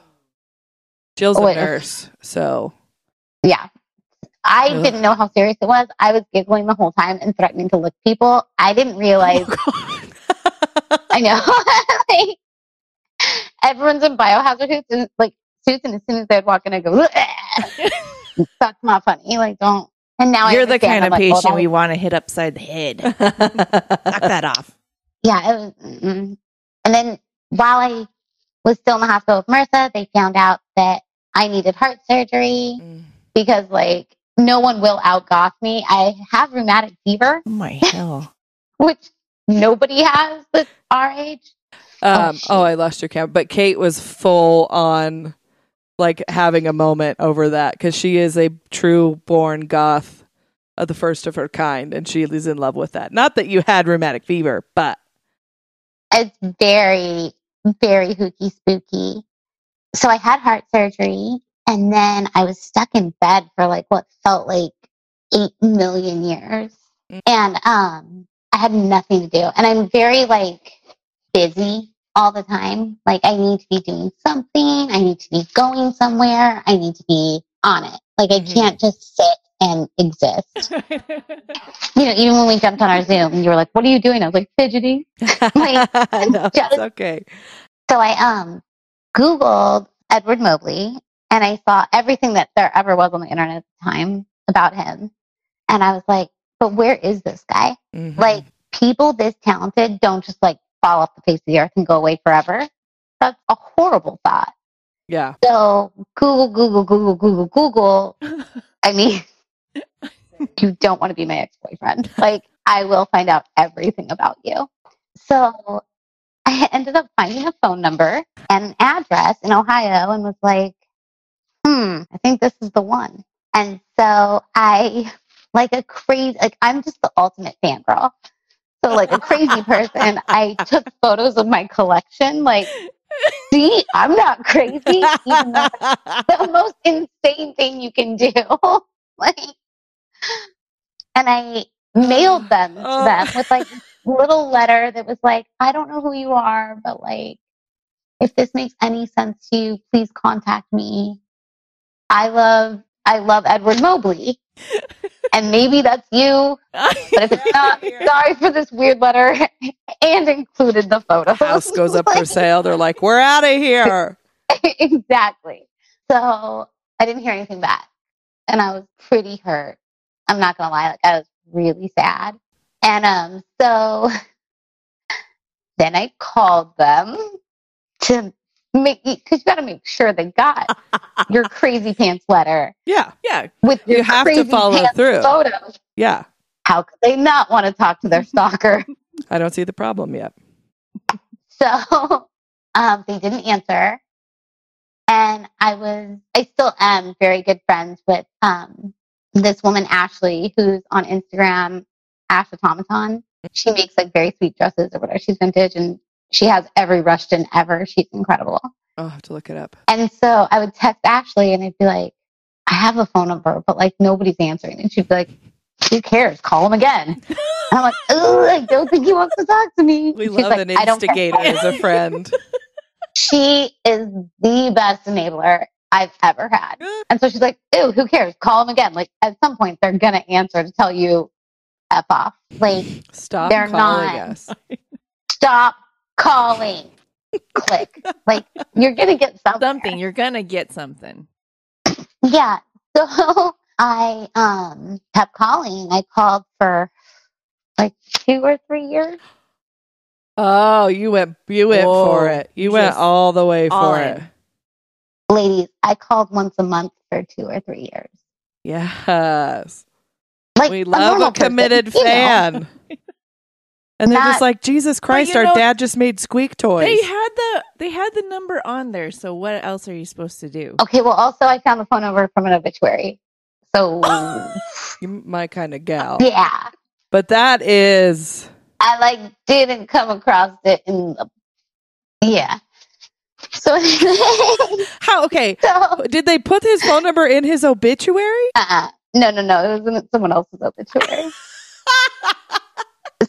Jill's a nurse, so Yeah. I Ugh. didn't know how serious it was. I was giggling the whole time and threatening to lick people. I didn't realize. I know. like, everyone's in biohazard suits and like suits, and as soon as they'd walk in, I go, "That's not funny." Like, don't. And now You're the kind I'm of like, oh, patient we want to hit upside the head. Knock that off. Yeah, it was. mm-mm. And then while I was still in the hospital with MRSA, they found out that I needed heart surgery Mm. because like no one will outgoth me. I have rheumatic fever, Oh my hell. which nobody has that's our age. Um, shit. oh, I lost your camera. But Kate was full on like having a moment over that because she is a true born goth of the first of her kind, and she is in love with that. Not that you had rheumatic fever, but It's very, very hooky spooky. So I had heart surgery and then I was stuck in bed for like what felt like eight million years. Mm. And um I had nothing to do. And I'm very like busy all the time. Like I need to be doing something. I need to be going somewhere. I need to be on it. Like I Mhm. can't just sit and exist. You know, even when we jumped on our Zoom, you were like, "What are you doing?" I was like, "Fidgeting." no, it's just- okay. So I um Googled Edward Mobley and I saw everything that there ever was on the internet at the time about him. And I was like, but where is this guy? Mhm. Like people this talented don't just like fall off the face of the earth and go away forever. That's a horrible thought. yeah. So Google, Google, Google, Google, Google. I mean, you don't want to be my ex-boyfriend. Like I will find out everything about you. So I ended up finding a phone number and an address in Ohio and was like, hmm, I think this is the one. And so I, like a crazy, like I'm just the ultimate fangirl. So like a crazy person, I took photos of my collection. Like, see, I'm not crazy. The most insane thing you can do. like, and I mailed them to Oh. them with like little letter that was like, I don't know who you are, but like, if this makes any sense to you, please contact me. I love, I love Edward Mobley. and maybe that's you, but if it's not, sorry for this weird letter and included the photo. House goes up for sale. They're like, we're out of here. exactly. So I didn't hear anything back. And I was pretty hurt. I'm not gonna lie, like I was really sad. And um so then I called them to make because you gotta make sure they got your crazy pants letter Yeah. yeah. with your You have to follow pants through. photos. Yeah. How could they not want to talk to their stalker? I don't see the problem yet. So um, they didn't answer. And I was, I still am very good friends with um, this woman, Ashley, who's on Instagram, Ash Automaton. She makes like very sweet dresses or whatever. She's vintage and she has every Rushton ever. She's incredible. I'll have to look it up. And so I would text Ashley and I'd be like, I have a phone number, but like nobody's answering. And she'd be like, who cares? Call him again. And I'm like, oh, I don't think he wants to talk to me. We She's love like, an "I don't care." instigator as a friend. She is the best enabler I've ever had. And so she's like, ew, who cares? Call him again. Like at some point they're gonna answer to tell you F off. Like, Stop They're not. us. stop calling. Click. Like you're gonna get something. Something. You're gonna get something. Yeah. So I um kept calling. I called for like two or three years. Oh, you went you went Whoa. for it. You went all the way for in. it. Ladies, I called once a month for two or three years. Yes. Like we a love normal a person, committed you know. fan. And they're just like, Jesus Christ, our know, dad just made squeak toys. They had the they had the number on there. So what else are you supposed to do? Okay, well also I found the phone number from an obituary. So You're my kind of gal. yeah. But that is I like didn't come across it in the yeah. So how okay. so Did they put his phone number in his obituary? uh, no no no it was in someone else's obituary.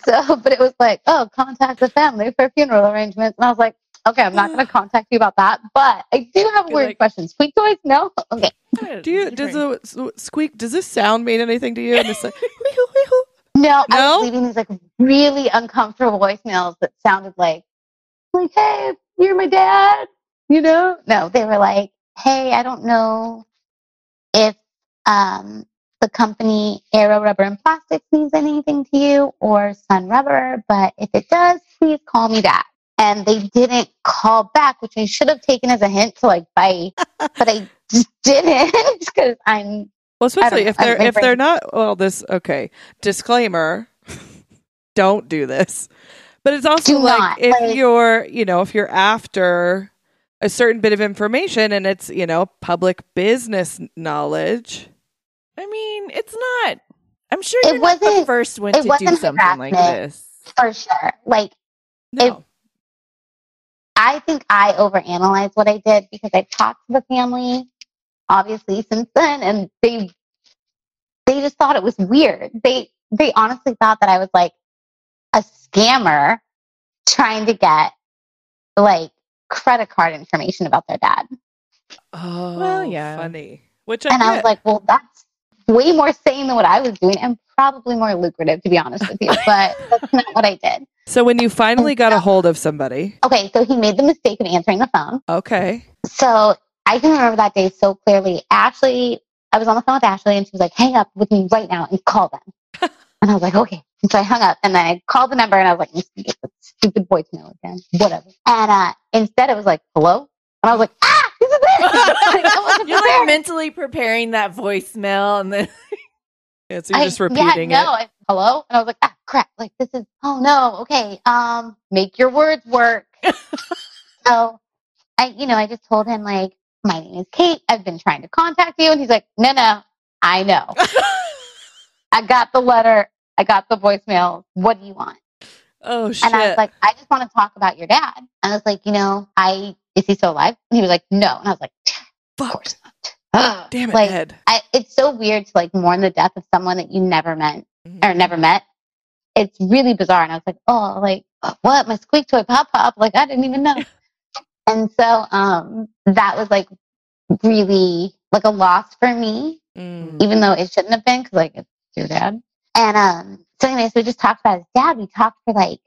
so but it was like oh contact the family for funeral arrangements and I was like okay I'm not going to contact you about that but I do have You're weird like- questions. Squeak toys no okay Do you does the squeak does this sound mean anything to you? And it's like, "Wee-hoo, wee-hoo." no, I No? was leaving these like really uncomfortable voicemails that sounded like like hey you're my dad you know no they were like hey I don't know if um the company Arrow Rubber and Plastics means anything to you or Sun Rubber, but if it does, please call me back. And they didn't call back, which I should have taken as a hint to like bite, but I just didn't because I'm Well, especially if they're if they're not well, this okay. Disclaimer: Don't do this. But it's also Do like not, if like- you're, you know, if you're after a certain bit of information and it's, you know, public business knowledge. I mean, it's not. I'm sure It you're not the first one to do something like this. for sure. Like No. I think I overanalyzed what I did because I talked to the family, obviously since then, and they they just thought it was weird. They they honestly thought that I was like a scammer trying to get like credit card information about their dad. oh, Well, yeah. funny. Which I And I was like, well, that's way more sane than what I was doing and probably more lucrative, to be honest with you. But that's not what I did. so when you finally got a hold of somebody, Okay, so he made the mistake of answering the phone. okay. So I can remember that day so clearly. Ashley, I was on the phone with Ashley and she was like, hang up with me right now and call them. and I was like, okay. And so I hung up and then I called the number and I was like, "I'm just gonna get the stupid voicemail again, whatever. And uh, instead it was like, hello? And I was like, ah, You're like mentally preparing that voicemail and then Yeah, so you're just I- repeating yeah, it. no, I- hello? And I was like, ah, crap. Like, this is, oh no, okay. Um, make your words work. so I, you know, I just told him, like, my name is Kate. I've been trying to contact you. And he's like, no, no, I know. I got the letter. I got the voicemail. What do you want? Oh shit! And I was like, I just want to talk about your dad. I was like, you know, I, is he still alive? And he was like, no. And I was like, of Fuck. course not. Damn it, like, Ed. I, it's so weird to like mourn the death of someone that you never met Mhm. or never met. It's really bizarre. And I was like, oh, like what? My squeak toy pop pop? Like I didn't even know. and so um that was like really like a loss for me, Mm. even though it shouldn't have been because like it's your dad. And um so anyways, we just talked about his dad. We talked for like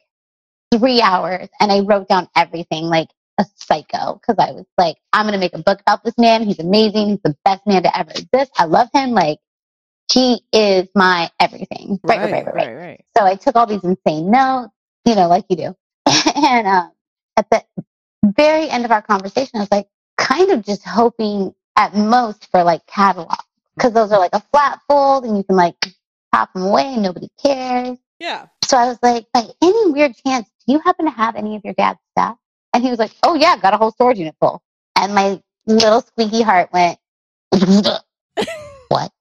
three hours and I wrote down everything like a psycho because I was like, I'm gonna make a book about this man. He's amazing. He's the best man to ever exist. I love him. Like he is my everything. Right, right, right, right, right. right, right. So I took all these insane notes, you know, like you do. and um, at the very end of our conversation, I was like, kind of just hoping at most for like catalog because those are like a flat fold and you can like pop them away and nobody cares. Yeah. So I was like, by any weird chance, do you happen to have any of your dad's? And he was like, oh yeah, got a whole storage unit full. And my little squeaky heart went, what?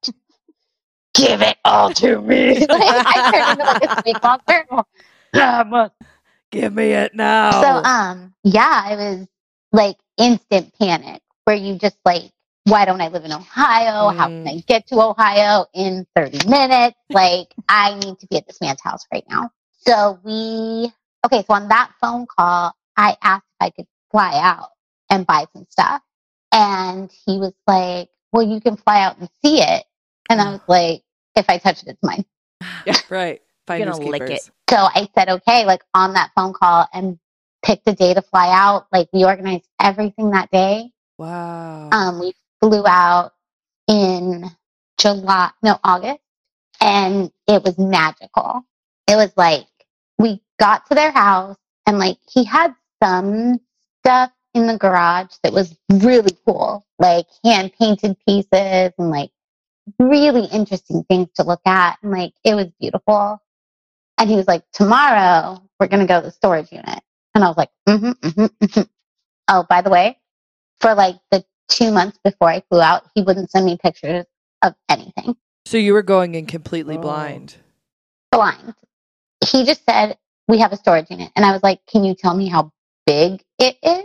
Give it all to me. like, I turned into like a squeak monster. Must Give me it now. so um yeah, it was like instant panic where you just like, why don't I live in Ohio? How can Mm. I get to Ohio in 30 minutes? Like I need to be at this man's house right now. So we okay, so on that phone call, I asked if I could fly out and buy some stuff. And he was like, Well, you can fly out and see it. And I was like, if I touch it, it's mine. Yeah, right. You're Finders gonna lick keepers. So I said, okay, like on that phone call and picked a day to fly out. Like we organized everything that day. Wow. Um, we flew out in July, no, August, and it was magical. It was like we got to their house and like he had some stuff in the garage that was really cool, like hand painted pieces and like really interesting things to look at. And like it was beautiful. And he was like, tomorrow we're going to go to the storage unit. And I was like, mm-hmm, mm-hmm, mm-hmm. Oh, by the way, for like the two months before I flew out, he wouldn't send me pictures of anything. so you were going in completely Oh. blind. Blind. He just said, we have a storage unit. And I was like, can you tell me how big it is?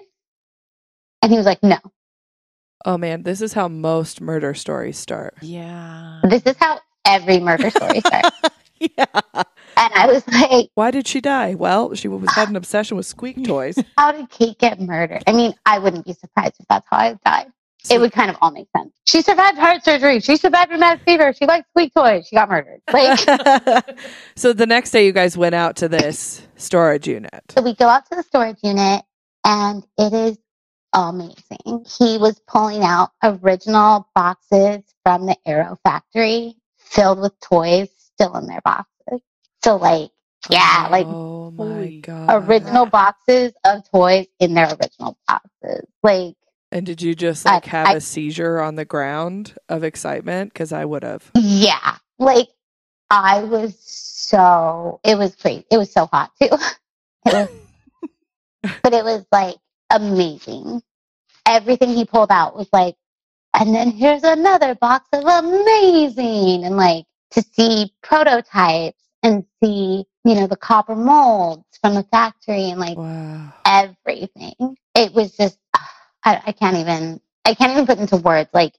And he was like, no. Oh man, this is how most murder stories start. Yeah. This is how every murder story starts. yeah. and I was like, Why did she die? Well, she was had an obsession with squeak toys. how did Kate get murdered? I mean, I wouldn't be surprised if that's how I died. So- it would kind of all make sense. She survived heart surgery. She survived rheumatic fever. She liked squeak toys. She got murdered. Like, so the next day, you guys went out to this storage unit. so we go out to the storage unit and it is amazing. He was pulling out original boxes from the Arrow factory filled with toys still in their boxes. So like, yeah, like oh my god, original boxes of toys in their original boxes. Like, And did you just like have I- a seizure on the ground of excitement? Because I would have. yeah, like I was so, it was crazy. It was so hot too. It was, but it was like amazing. Everything he pulled out was like, and then here's another box of amazing. And like to see prototypes and see, you know, the copper molds from the factory and like Wow. everything. It was just, I, I can't even, I can't even put into words like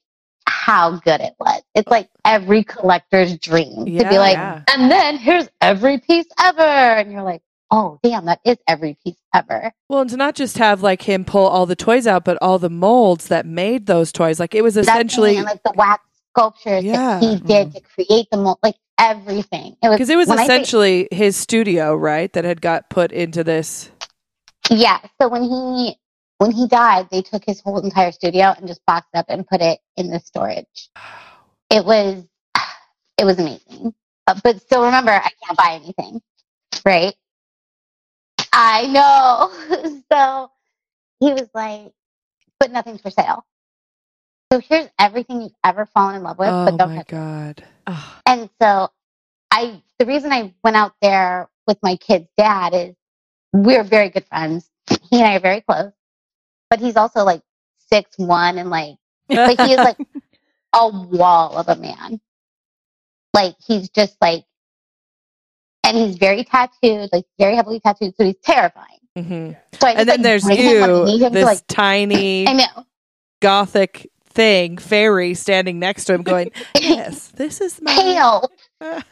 how good it was. It's like every collector's dream to be like, yeah. and then here's every piece ever. And you're like, oh, damn, that is every piece ever. Well, and to not just have like him pull all the toys out, but all the molds that made those toys. Like it was essentially and, like the wax sculptures Yeah. that he mm-hmm. did to create the mold, like everything. It was because it was when I say- essentially his studio, right? That had got put into this. Yeah. So when he when he died, they took his whole entire studio and just boxed it up and put it in the storage. It was it was amazing. Uh, but still, remember, I can't buy anything, right? I know. so he was like, but nothing's for sale. So here's everything you've ever fallen in love with, oh but don't my touch it. god! And so I the reason I went out there with my kid's dad is we're very good friends. He and I are very close. But he's also like six one and like like he is like a wall of a man. Like he's just like and he's very tattooed, like very heavily tattooed, so he's terrifying. Mm-hmm. So I just, And then like, there's bring him when I you, him to, this like, tiny I know. gothic thing, fairy, standing next to him, going, "Yes, this is my." Pale. Nathan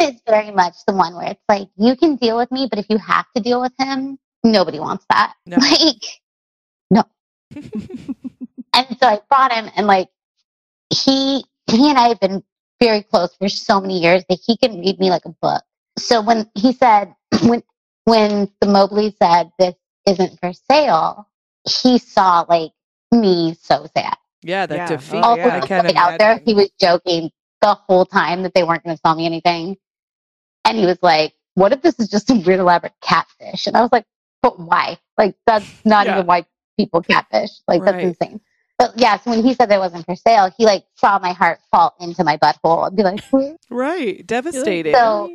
is very much the one where it's like you can deal with me, but if you have to deal with him, nobody wants that. No. Like. and so I brought him, and like he he and I have been very close for so many years that he can read me like a book. So when he said when when the Mobley said this isn't for sale, he saw like me so sad yeah, that Yeah. defeat. Oh, also yeah. I just can't put out there. He was joking the whole time that they weren't going to sell me anything, and he was like, "What if this is just some weird elaborate catfish?" And I was like, "But why? Like that's not Yeah. even why people catfish. Like Right. that's insane." But yeah, so when he said that it wasn't for sale, he like saw my heart fall into my butthole and be like? Right, devastating. So-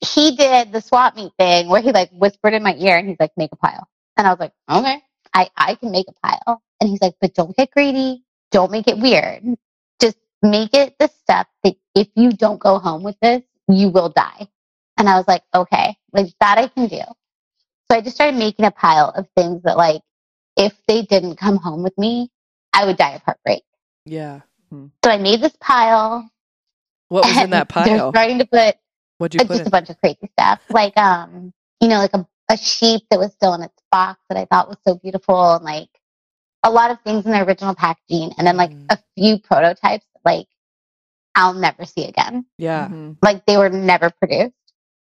he did the swap meet thing where he like whispered in my ear and he's like, make a pile. And I was like, okay, I, I can make a pile. And he's like, but don't get greedy. Don't make it weird. Just make it the step that if you don't go home with this, you will die. And I was like, okay, like that I can do. So I just started making a pile of things that like, if they didn't come home with me, I would die of heartbreak. yeah. So I made this pile. What was in and that They're pile? starting to put What'd you it's put just in? a bunch of crazy stuff like um you know like a, a sheep that was still in its box that i thought was so beautiful and like a lot of things in the original packaging and then like Mm. a few prototypes that, like i'll never see again Yeah. Mhm. like they were never produced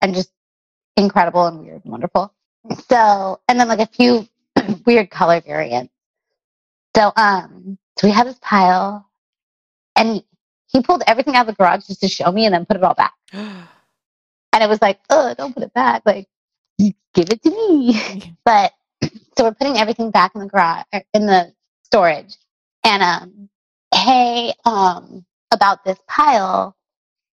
and just incredible and weird and wonderful so and then like a few weird color variants so um so we had this pile and he, pulled everything out of the garage just to show me and then put it all back and it was like, oh, don't put it back. Like, give it to me. but so we're putting everything back in the garage, er, in the storage. And, um, hey, um, about this pile,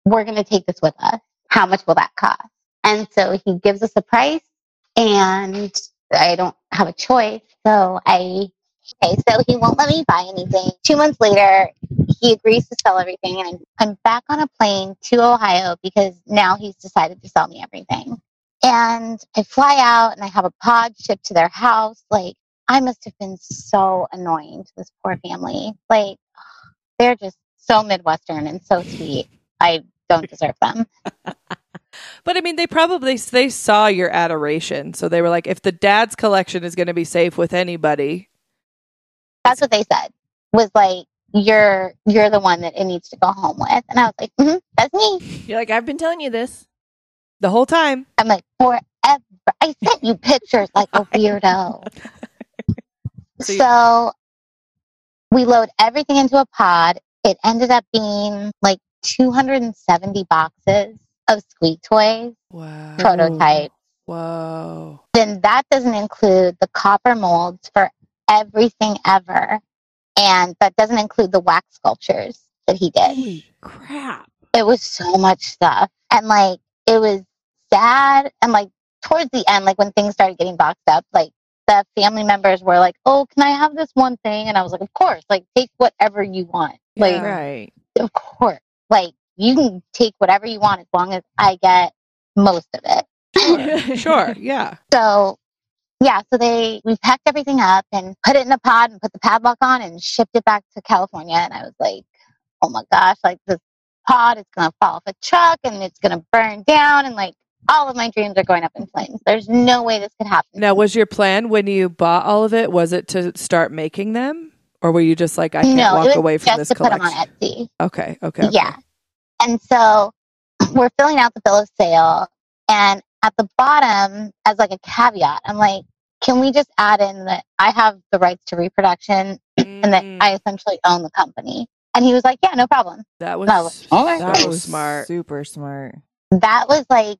we're going to take this with us. How much will that cost? And so he gives us a price and I don't have a choice. So I, okay, so he won't let me buy anything. Two months later, he agrees to sell everything and I'm, back on a plane to Ohio because now he's decided to sell me everything. And I fly out and I have a pod shipped to their house. Like I must have been so annoying to this poor family. Like they're just so Midwestern and so sweet. I don't deserve them. But I mean, they probably they saw your adoration, so they were like, if the dad's collection is going to be safe with anybody, That's what they said. Was like you're you're the one that it needs to go home with. And I was like, mm-hmm, that's me. You're like, I've been telling you this. the whole time. I'm like, forever. I sent you pictures like a weirdo. So you- so we load everything into a pod. It ended up being like 270 boxes of squeak toys, Wow. prototypes. Whoa. Then that doesn't include the copper molds for everything ever. And that doesn't include the wax sculptures that he did. Holy crap. it was so much stuff and like it was sad and like towards the end like when things started getting boxed up like the family members were like oh can i have this one thing and i was like of course like take whatever you want like Yeah. Right. of course like you can take whatever you want as long as i get most of it Sure. Yeah. so yeah so they we packed everything up and put it in a pod and put the padlock on and shipped it back to california and i was like oh my gosh like this pod is going to fall off a truck and it's going to burn down and like all of my dreams are going up in flames. There's no way this could happen. Now, was your plan when you bought all of it? Was it to start making them, or were you just like, I can't no, walk away from just this to put them collection? on Etsy. Okay, okay, okay. Yeah. And so we're filling out the bill of sale. And at the bottom, as like a caveat, I'm like, can we just add in that I have the rights to reproduction and that Mm, I essentially own the company? And he was like, yeah, no problem. that was I was like, "Alright." so smart. Super smart. That was like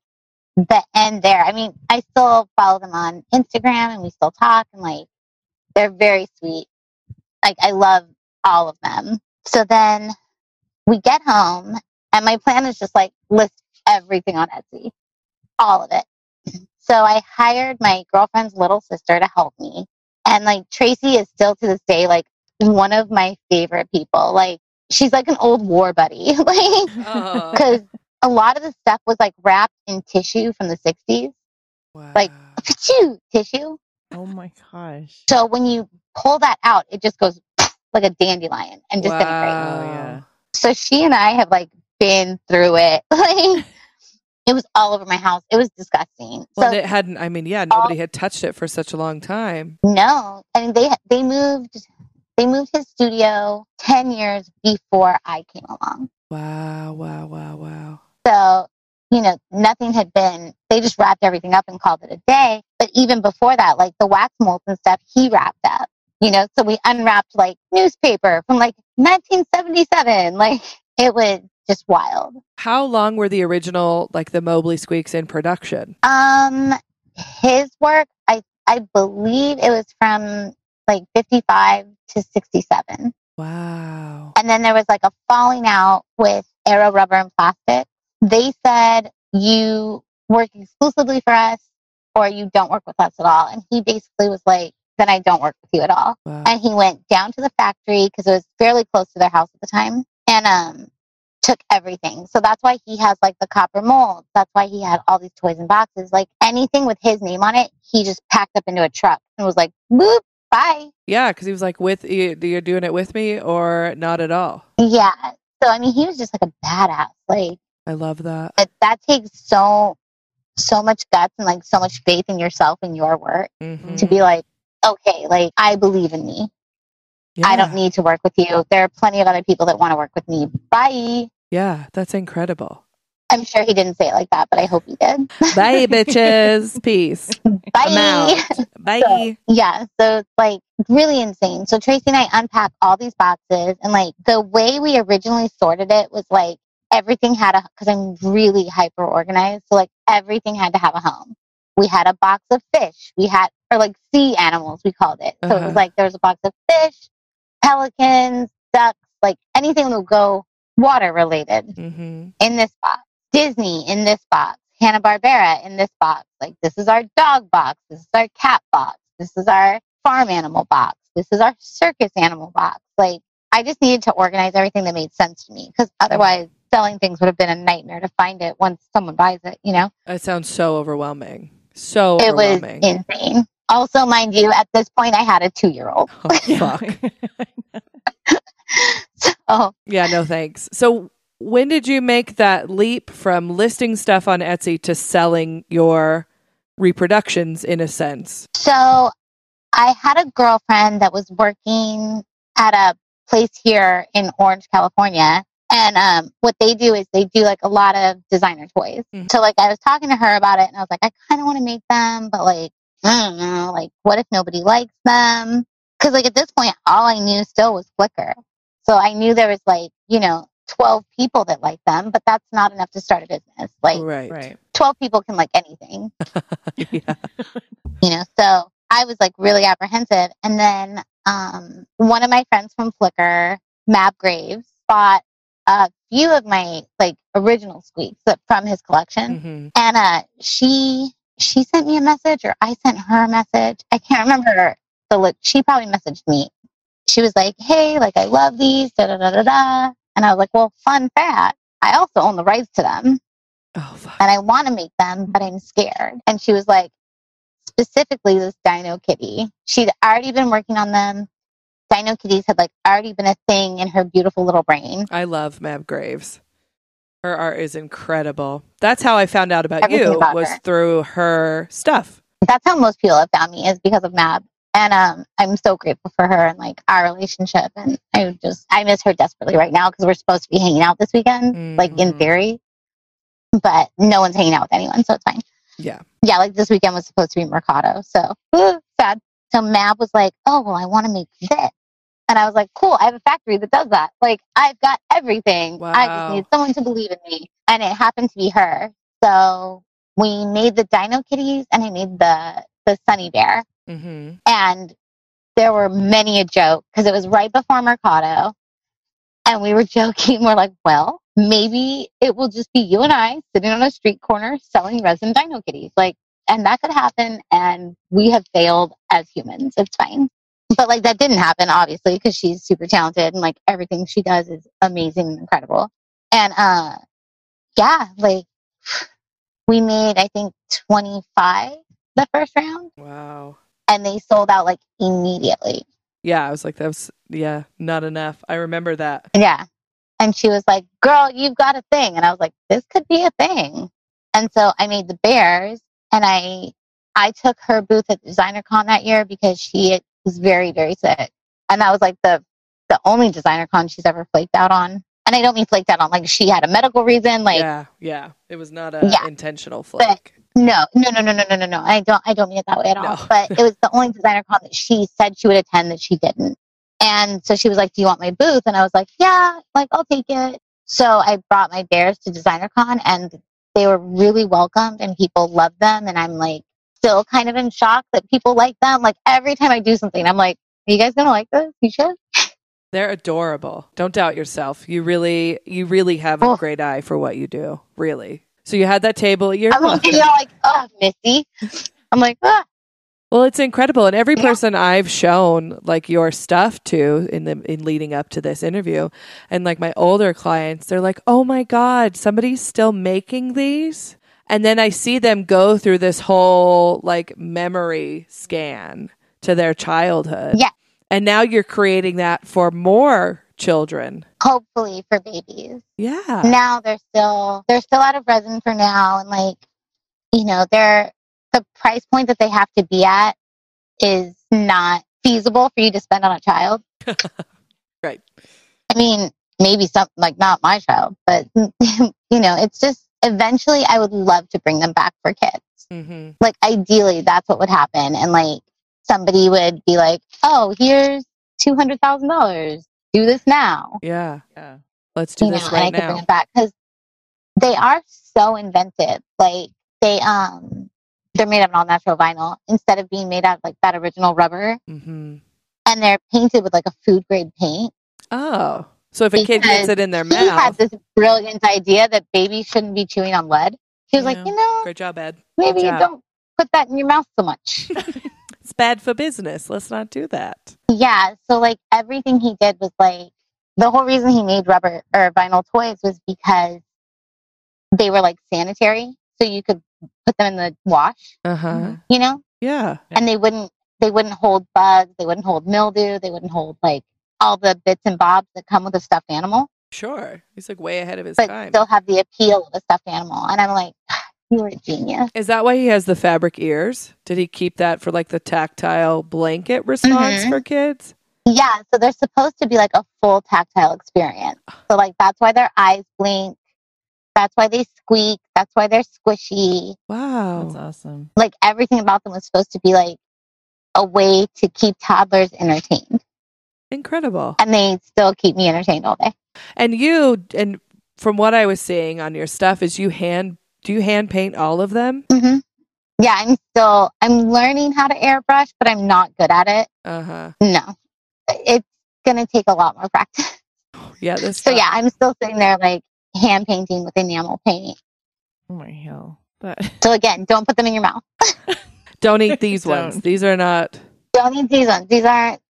the end there. I mean, I still follow them on Instagram and we still talk and like they're very sweet. Like I love all of them. So then we get home and my plan is just like list everything on Etsy. All of it. So I hired my girlfriend's little sister to help me. And like Tracy is still to this day like one of my favorite people. Like she's like an old war buddy. like Oh, because a lot of the stuff was like wrapped in tissue from the 60s like- wow. Achoo, tissue Oh my gosh. so when you pull that out it just goes like a dandelion and disintegrates Wow. Oh, yeah. so she and i have like been through it like it was all over my house it was disgusting Well, so it hadn't. I mean, yeah, nobody had touched it for such a long time. no I and they they moved they moved his studio 10 years before i came along Wow, wow, wow, wow. So, you know, nothing had been, they just wrapped everything up and called it a day. But even before that, like the wax molds and stuff, he wrapped up, you know, so we unwrapped like newspaper from like 1977. Like it was just wild. How long were the original, like the Mobley Squeaks, in production? Um, his work, I, I believe it was from like 55 to 67. Wow. And then there was like a falling out with Arrow Rubber and Plastic. They said, you work exclusively for us or you don't work with us at all. And he basically was like, then I don't work with you at all. Wow. And he went down to the factory because it was fairly close to their house at the time and um, took everything. So that's why he has like the copper mold. That's why he had all these toys and boxes. Like anything with his name on it, he just packed up into a truck and was like, boop, bye. Yeah, because he was like, "With you, you're doing it with me or not at all." Yeah. So I mean, he was just like a badass. Like I love that. but that takes so so much guts and like so much faith in yourself and your work Mhm. to be like, okay, like I believe in me. I don't need to work with you. There are plenty of other people that want to work with me. Bye. Yeah, that's incredible. I'm sure he didn't say it like that, but I hope he did. Bye, bitches. Peace. Bye. Bye. Yeah, so it's like really insane. So Tracy and I unpack all these boxes, and like the way we originally sorted it was like everything had a because I'm really hyper organized, so like everything had to have a home. We had a box of fish. We had or like sea animals, we called it. So it Uh-huh. was like there was a box of fish, pelicans, ducks, like anything that would go water related hmm in this box. Disney in this box. Hanna Barbera in this box. Like this is our dog box. This is our cat box. This is our farm animal box. This is our circus animal box. Like I just needed to organize everything that made sense to me because otherwise selling things would have been a nightmare to find it once someone buys it. You know, That sounds so overwhelming. So it was insane. Also, mind you, at this point I had a two year old. oh, fuck. So Yeah, no thanks. So, when did you make that leap from listing stuff on Etsy to selling your reproductions in a sense? So I had a girlfriend that was working at a place here in Orange, California. And um, what they do is they do like a lot of designer toys. Mhm. So like I was talking to her about it and I was like, I kind of want to make them, but like, I don't know, like what if nobody likes them? Cause like at this point, all I knew still was Flickr. So I knew there was like, you know, 12 people that like them, but that's not enough to start a business. Like right. right. 12 people can like anything yeah. you know so i was like really apprehensive and then um, one of my friends from flickr Mab graves bought a few of my like original squeaks from his collection hmm and uh she she sent me a message or i sent her a message i can't remember the look she probably messaged me she was like hey like i love these da da da da da and i was like well fun fact i also own the rights to them Oh, fuck. and I want to make them, but I'm scared. And she was like, specifically this Dino Kitty. She'd already been working on them. Dino Kitties had like already been a thing in her beautiful little brain. I love Mab Graves. Her art is incredible. That's how I found out about Everything you about was her. through her stuff. That's how most people have found me is because of Mab. And um, I'm so grateful for her and like our relationship. And I just, I miss her desperately right now because we're supposed to be hanging out this weekend, like in Mhm. theory. But no one's hanging out with anyone, so it's fine. Yeah. Yeah, like this weekend was supposed to be Mercado. So woo, sad. So Mab was like, oh, well, I want to make this. And I was like, cool, I have a factory that does that. Like, I've got everything. I just need someone to believe in me. And it happened to be her. So we made the Dino Kitties and I made the, the Sunny Bear. Hmm And there were many a joke because it was right before Mercado. And we were joking. We're like, well, maybe it will just be you and I sitting on a street corner selling resin dino kitties. Like, and that could happen. And we have failed as humans. It's fine. But like, that didn't happen, obviously, because she's super talented and like everything she does is amazing and incredible. And, uh, yeah, like we made, I think, 25 the first round Wow. And they sold out like immediately. Yeah, I was like, that was yeah, not enough. I remember that. Yeah. And she was like, Girl, you've got a thing. And I was like, This could be a thing. And so I made the bears and I I took her booth at Designer Con that year because she was very, very sick. And that was like the the only designer con she's ever flaked out on. And I don't mean flaked out on like she had a medical reason, like yeah, yeah. It was not a Yeah. intentional flake. No, no, no, no, no, no, no, no. I don't. I don't mean it that way at all. No. But it was the only designer con that she said she would attend that she didn't. And so she was like, "Do you want my booth?" And I was like, "Yeah, like I'll take it." So I brought my bears to designer con, and they were really welcomed, and people loved them. And I'm like, still kind of in shock that people like them. Like every time I do something, I'm like, "Are you guys gonna like this? You should." They're adorable. Don't doubt yourself. You really you really have a Oh. great eye for what you do. Really. So you had that table at your I'm like, you know, like, oh, Missy. I'm like, ah. Well, it's incredible, and every Yeah. person I've shown like your stuff to in the in leading up to this interview, and like my older clients, they're like, "Oh my god, somebody's still making these." And then I see them go through this whole like memory scan to their childhood. Yeah. And now you're creating that for more children. hopefully for babies. Yeah. now they're still they're still out of resin for now and like you know they're the price point that they have to be at is not feasible for you to spend on a child Right. i mean maybe some like not my child but you know it's just eventually i would love to bring them back for kids hmm like ideally that's what would happen and like somebody would be like oh here's $200000 do this now Yeah. Yeah. Let's do you know, this and right I could bring now. it back because they are so inventive. Like they um they're made of an all natural vinyl instead of being made out of like that original rubber, hmm and they're painted with like a food grade paint. Oh. So if a kid gets it in their He had mouth, this brilliant idea that babies shouldn't be chewing on lead. He was Yeah. like, you know, great job, Ed. maybe Good you don't put that in your mouth so much. Bad for business. Let's not do that. yeah. So like everything he did was like the whole reason he made rubber or vinyl toys was because they were like sanitary, so you could put them in the wash. Uh huh. Mhm. You know, Yeah. and they wouldn't they wouldn't hold bugs, they wouldn't hold mildew, they wouldn't hold like all the bits and bobs that come with a stuffed animal, Sure. He's like way ahead of his but time. still have the appeal of a stuffed animal. And I'm like, you were a genius. Is that why he has the fabric ears? Did he keep that for like the tactile blanket response Mhm. for kids? Yeah, so they're supposed to be like a full tactile experience. So like that's why their eyes blink. That's why they squeak. That's why they're squishy. Wow. That's awesome. Like everything about them was supposed to be like a way to keep toddlers entertained. Incredible. And they still keep me entertained all day. And you and from what I was seeing on your stuff is you hand do you hand paint all of them? hmm Yeah, I'm still I'm learning how to airbrush, but I'm not good at it. Uh-huh. No, it's gonna take a lot more practice. Yeah, this So yeah, I'm still sitting there like hand painting with enamel paint. Oh my hell. But So again, don't put them in your mouth. Don't eat these ones. Don't. These are not Don't eat these ones. These aren't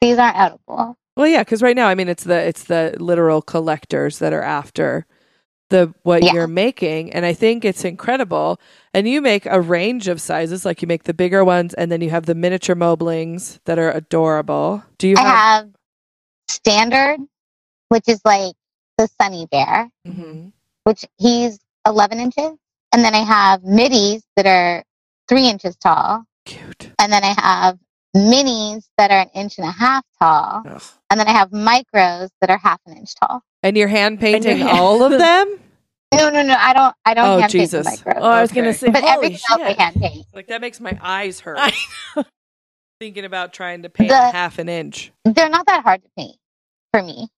these aren't edible. Well, yeah, because right now, I mean, it's the it's the literal collectors that are after the what Yeah. you're making, and I think it's incredible. And you make a range of sizes, like you make the bigger ones, and then you have the miniature moblings that are adorable. Do you I have? have standard, which is like the sunny bear. Mhm. which he's 11 inches. And then I have middies that are three inches tall. Cute. And then I have minis that are an inch and a half tall. Ugh. And then I have micros that are half an inch tall. And you're hand painting all of them? No, no, no. I don't. I don't Oh, hand paint the Jesus. micros. Oh, I was Okay. gonna say, but holy everything else I shit. hand paint. Like that makes my eyes hurt. I Thinking about trying to paint The- half an inch. They're not that hard to paint for me.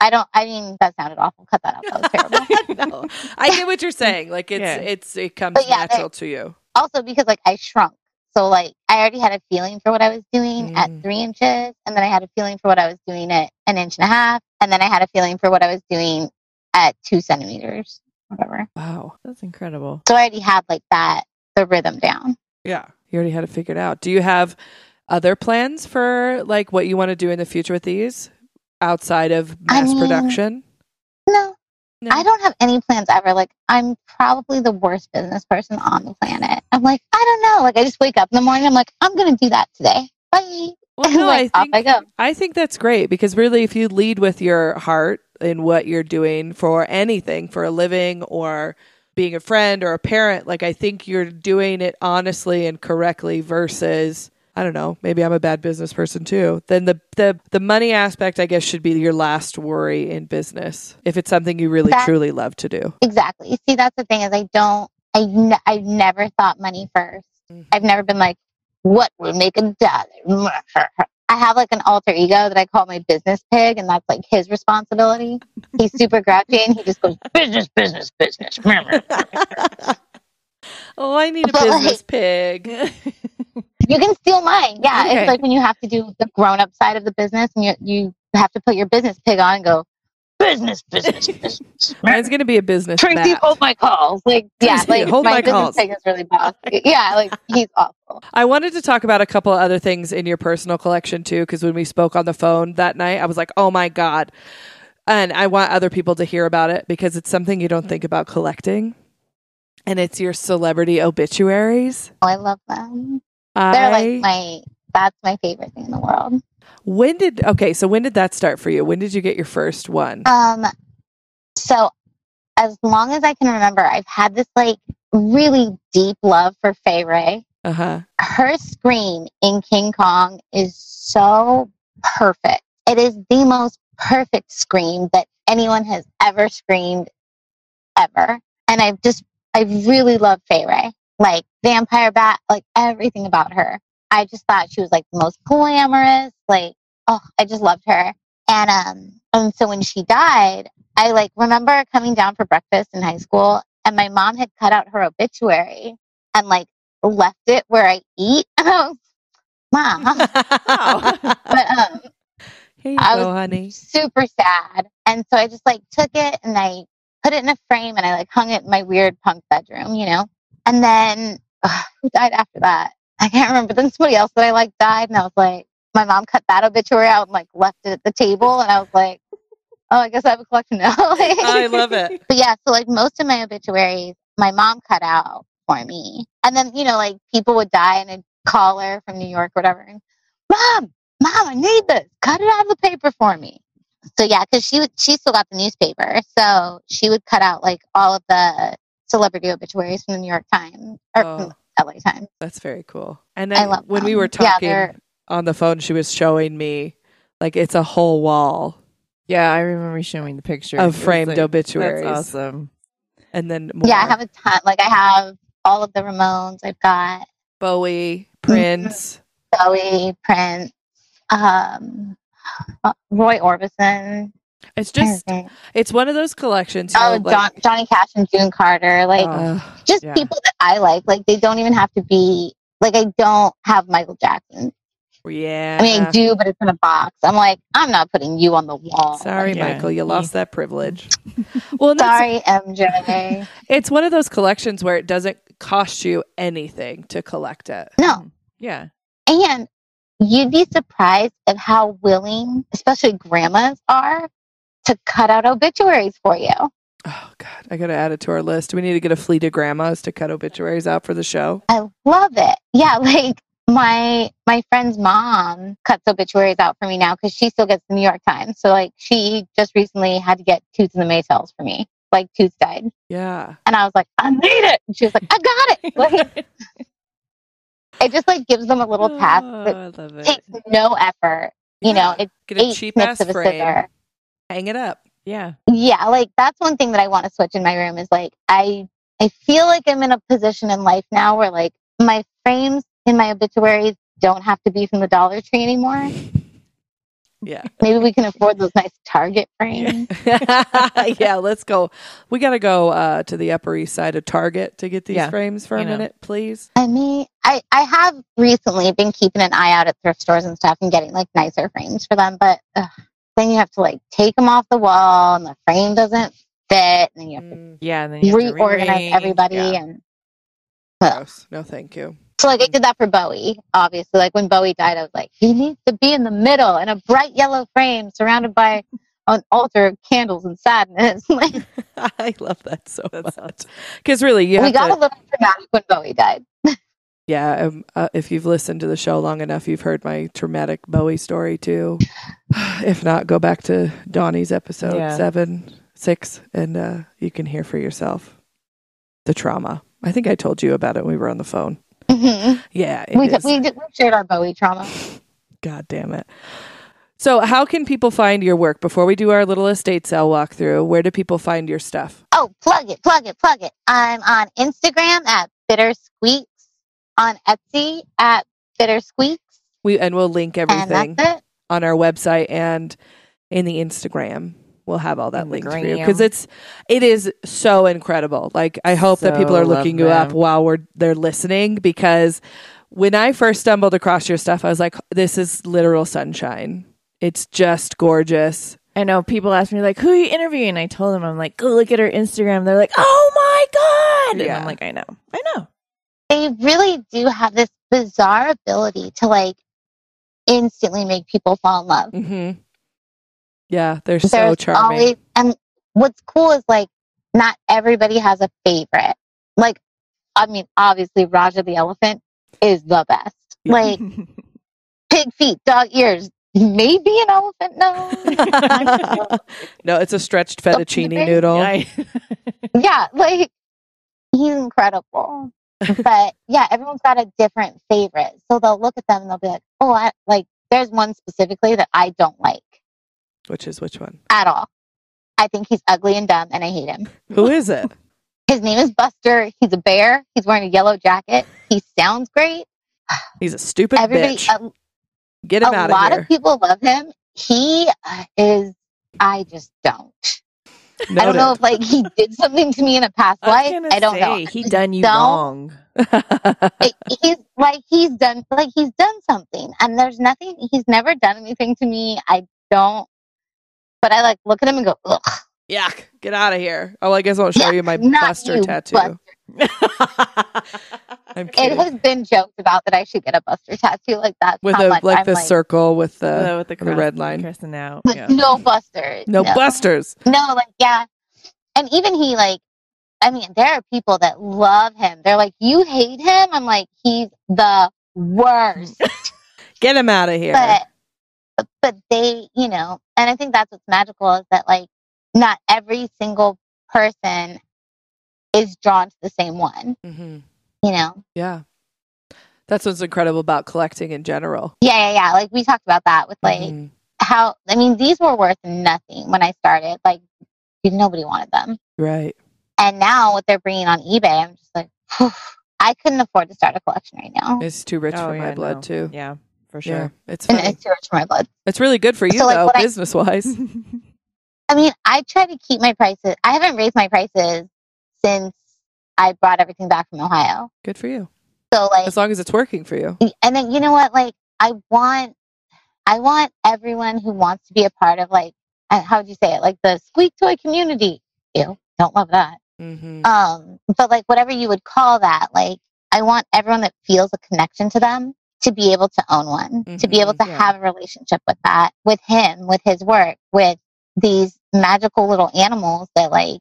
I don't. I mean, that sounded awful. Cut that out. That was terrible. no, I get what you're saying. Like it's Yeah. it's it comes yeah, natural to you. also because like I shrunk. So like I already had a feeling for what I was doing Mm. at three inches, and then I had a feeling for what I was doing at an inch and a half, and then I had a feeling for what I was doing at two centimeters, whatever. Wow. That's incredible. So I already had like that the rhythm down. Yeah, you already had it figured out. Do you have other plans for like what you want to do in the future with these outside of I mass mean- production? No, No. I don't have any plans ever. Like I'm probably the worst business person on the planet. I'm like I don't know. Like I just wake up in the morning. I'm like I'm gonna do that today. Bye. Well, no, like, I think I go. I think that's great because really, if you lead with your heart in what you're doing for anything, for a living or being a friend or a parent, like I think you're doing it honestly and correctly versus. I don't know. Maybe I'm a bad business person too. Then the, the the money aspect, I guess, should be your last worry in business. If it's something you really truly love to do. Exactly. See, that's the thing is I don't. I n- I've never thought money first. Mhm. I've never been like, what would make a dollar? I have like an alter ego that I call my business pig, and that's like his responsibility. He's super grouchy, and he just goes business, business, business. oh, I need a But, like- business pig. You can steal mine. Yeah, Okay. it's like when you have to do the grown-up side of the business, and you you have to put your business pig on and go business, business, business. Mine's going to be a business. Tracy, bat. hold my calls. Like, yeah, like hold my, my business calls. pig is really boss. Yeah, like he's awful. I wanted to talk about a couple of other things in your personal collection too, because when we spoke on the phone that night, I was like, oh my God. And I want other people to hear about it because it's something you don't think about collecting. And it's your celebrity obituaries. Oh, I love them. They're like my that's my favorite thing in the world. When did, okay, so when did that start for you? When did you get your first one? Um so as long as I can remember, I've had this like really deep love for Fay Wray. Uh huh. Her scream in King Kong is so perfect. It is the most perfect scream that anyone has ever screamed ever. And I've just I really love Fay Wray. Like Vampire Bat, like everything about her. I just thought she was like the most glamorous. Like, oh, I just loved her. And um, and so when she died, I like remember coming down for breakfast in high school, and my mom had cut out her obituary and like left it where I eat. And I was, mom, but um, Here you I go, was- honey. super sad. And so I just like took it and I put it in a frame and I like hung it in my weird punk bedroom, you know? And then ugh, who died after that? I can't remember. Then somebody else that I like died and I was like, my mom cut that obituary out and like left it at the table and I was like, oh, I guess I have a collection now. I love it. But yeah, so like most of my obituaries, my mom cut out for me. And then, you know, like people would die and I'd call her from New York or whatever. And, mom, mom, I need this. Cut it out of the paper for me. So yeah, because she would, she still got the newspaper. So she would cut out like all of the celebrity obituaries from the New York Times or Oh. from LA Times. That's very cool. And I then love when we were talking they're- on the phone, she was showing me like it's a whole wall Yeah, I remember showing the picture of framed like- obituaries. That's awesome. And then more Yeah, I have a ton. Like I have all of the Ramones. I've got Bowie, Prince. Bowie, Prince, um, Roy Orbison. It's just Everything. it's one of those collections. You oh, know, John, Johnny Cash and June Carter. Like uh, just yeah. people that I like. Like they don't even have to be. Like I don't have Michael Jackson. yeah. I mean, I do, but it's in a box. I'm like, I'm not putting you on the wall. Sorry, Yeah. Michael, you lost that privilege. well, and that's, Sorry, MJ. it's one of those collections where it doesn't cost you anything to collect it. no, Yeah. and you'd be surprised at how willing, especially grandmas, are to cut out obituaries for you. Oh God, I got to add it to our list. Do we need to get a fleet of grandmas to cut obituaries out for the show? I love it. Yeah, like my my friend's mom cuts obituaries out for me now because she still gets the New York Times. So like she just recently had to get Toots and the Maytals for me. like Toots died. Yeah. And I was like, I need it. And she was like, I got it. Like, it just like gives them a little task that Oh, I love it. takes no effort. You know, it's Get a cheap ass frame. Scissor. Hang it up. Yeah. Yeah, like that's one thing that I want to switch in my room is like I I feel like I'm in a position in life now where like my frames in my obituaries don't have to be from the Dollar Tree anymore. Yeah. Maybe we can afford those nice Target frames. yeah, let's go. We got to go uh, to the Upper East Side of Target to get these Yeah, frames for a you know. minute, please. I mean, I I have recently been keeping an eye out at thrift stores and stuff and getting like nicer frames for them, but ugh, then you have to like take them off the wall and the frame doesn't fit, and then you have to Mm, Yeah. And then you have reorganize rearrange. everybody Yeah. and gross. No, thank you. So like I did that for Bowie, obviously. Like when Bowie died, I was like, he needs to be in the middle in a bright yellow frame surrounded by an altar of candles and sadness. like I love that so That's much. Because really, you we have got to. a little dramatic when Bowie died. Yeah, um, uh, if you've listened to the show long enough, you've heard my traumatic Bowie story too. if not, go back to Donnie's episode Yeah. seven, six, and uh, you can hear for yourself the trauma. I think I told you about it when we were on the phone. Mhm. Yeah, we, is. we, shared our Bowie trauma. God damn it. So, how can people find your work before we do our little estate sale walkthrough? Where do people find your stuff? Oh, plug it, plug it, plug it. I'm on Instagram at Bitter Squeaks, on Etsy at Bitter Squeaks, We and we'll link everything on our website and in the Instagram. We'll have all that In linked for you because it's it is so incredible. Like I hope that people are looking love you up while we're they're listening because when I first stumbled across your stuff, I was like, this is literal sunshine. It's just gorgeous. I know people ask me like, "Who are you interviewing?" I told them I'm like, "Go look at her Instagram." They're like, "Oh my god!" And Yeah. I'm like, "I know, I know." They really do have this bizarre ability to like instantly make people fall in love. Mm-hmm. Yeah, they're so There's charming. always and what's cool is like not everybody has a favorite. Like I mean, obviously Raja the elephant is the best. Yeah. Like pig feet, dog ears, maybe an elephant nose. no, it's a stretched fettuccine noodle. Yeah, like he's incredible. but yeah, everyone's got a different favorite. So they'll look at them and they'll be like, "Oh, I like." There's one specifically that I don't like Which is which one? at all. I think he's ugly and dumb, and I hate him. Who is it? His name is Buster. He's a bear. He's wearing a yellow jacket. He sounds great. He's a stupid Everybody, bitch. a, Get him out of here. a lot of of people love him. He uh, is. I just don't. I don't know if like he did something to me in a past life. I don't know. say, I He done you don't. wrong. He's like he's done like he's done something, and there's nothing. He's never done anything to me. I don't. But I like look at him and go, ugh. Yuck. Get out of here. Oh, I guess I won't show you my Buster you, tattoo. I'm It has been joked about that I should get a Buster tattoo like that. with a like I'm the circle with the Uh, with the, the red line. crossing out. But Yeah. no Buster. no, busters. No, like yeah. And even he like I mean, there are people that love him. They're like, You hate him? I'm like, he's the worst. Get him out of here. but but they, you know, and I think that's what's magical is that like not every single person is drawn to the same one, Mm-hmm. you know. Yeah. That's what's incredible about collecting in general. Yeah, yeah, yeah. Like we talked about that with like Mhm. how I mean these were worth nothing when I started. Like nobody wanted them. Right. And now what they're bringing on eBay, I'm just like, whew, I couldn't afford to start a collection right now. It's too rich Oh, for my blood no. too. Yeah, for Yeah. sure. It's And it's too rich for my blood. It's really good for you So, like, though, I- business wise. I mean, I try to keep my prices. I haven't raised my prices since I brought everything back from Ohio. good for you. So like, As long as it's working for you. and then you know what? Like, I want, I want everyone who wants to be a part of like, uh, how would you say it? Like the squeak toy community. You don't love that. hmm Um, but like whatever you would call that, like I want everyone that feels a connection to them to be able to own one, to be able Mhm, to yeah. have a relationship with that, with him, with his work, with these magical little animals that like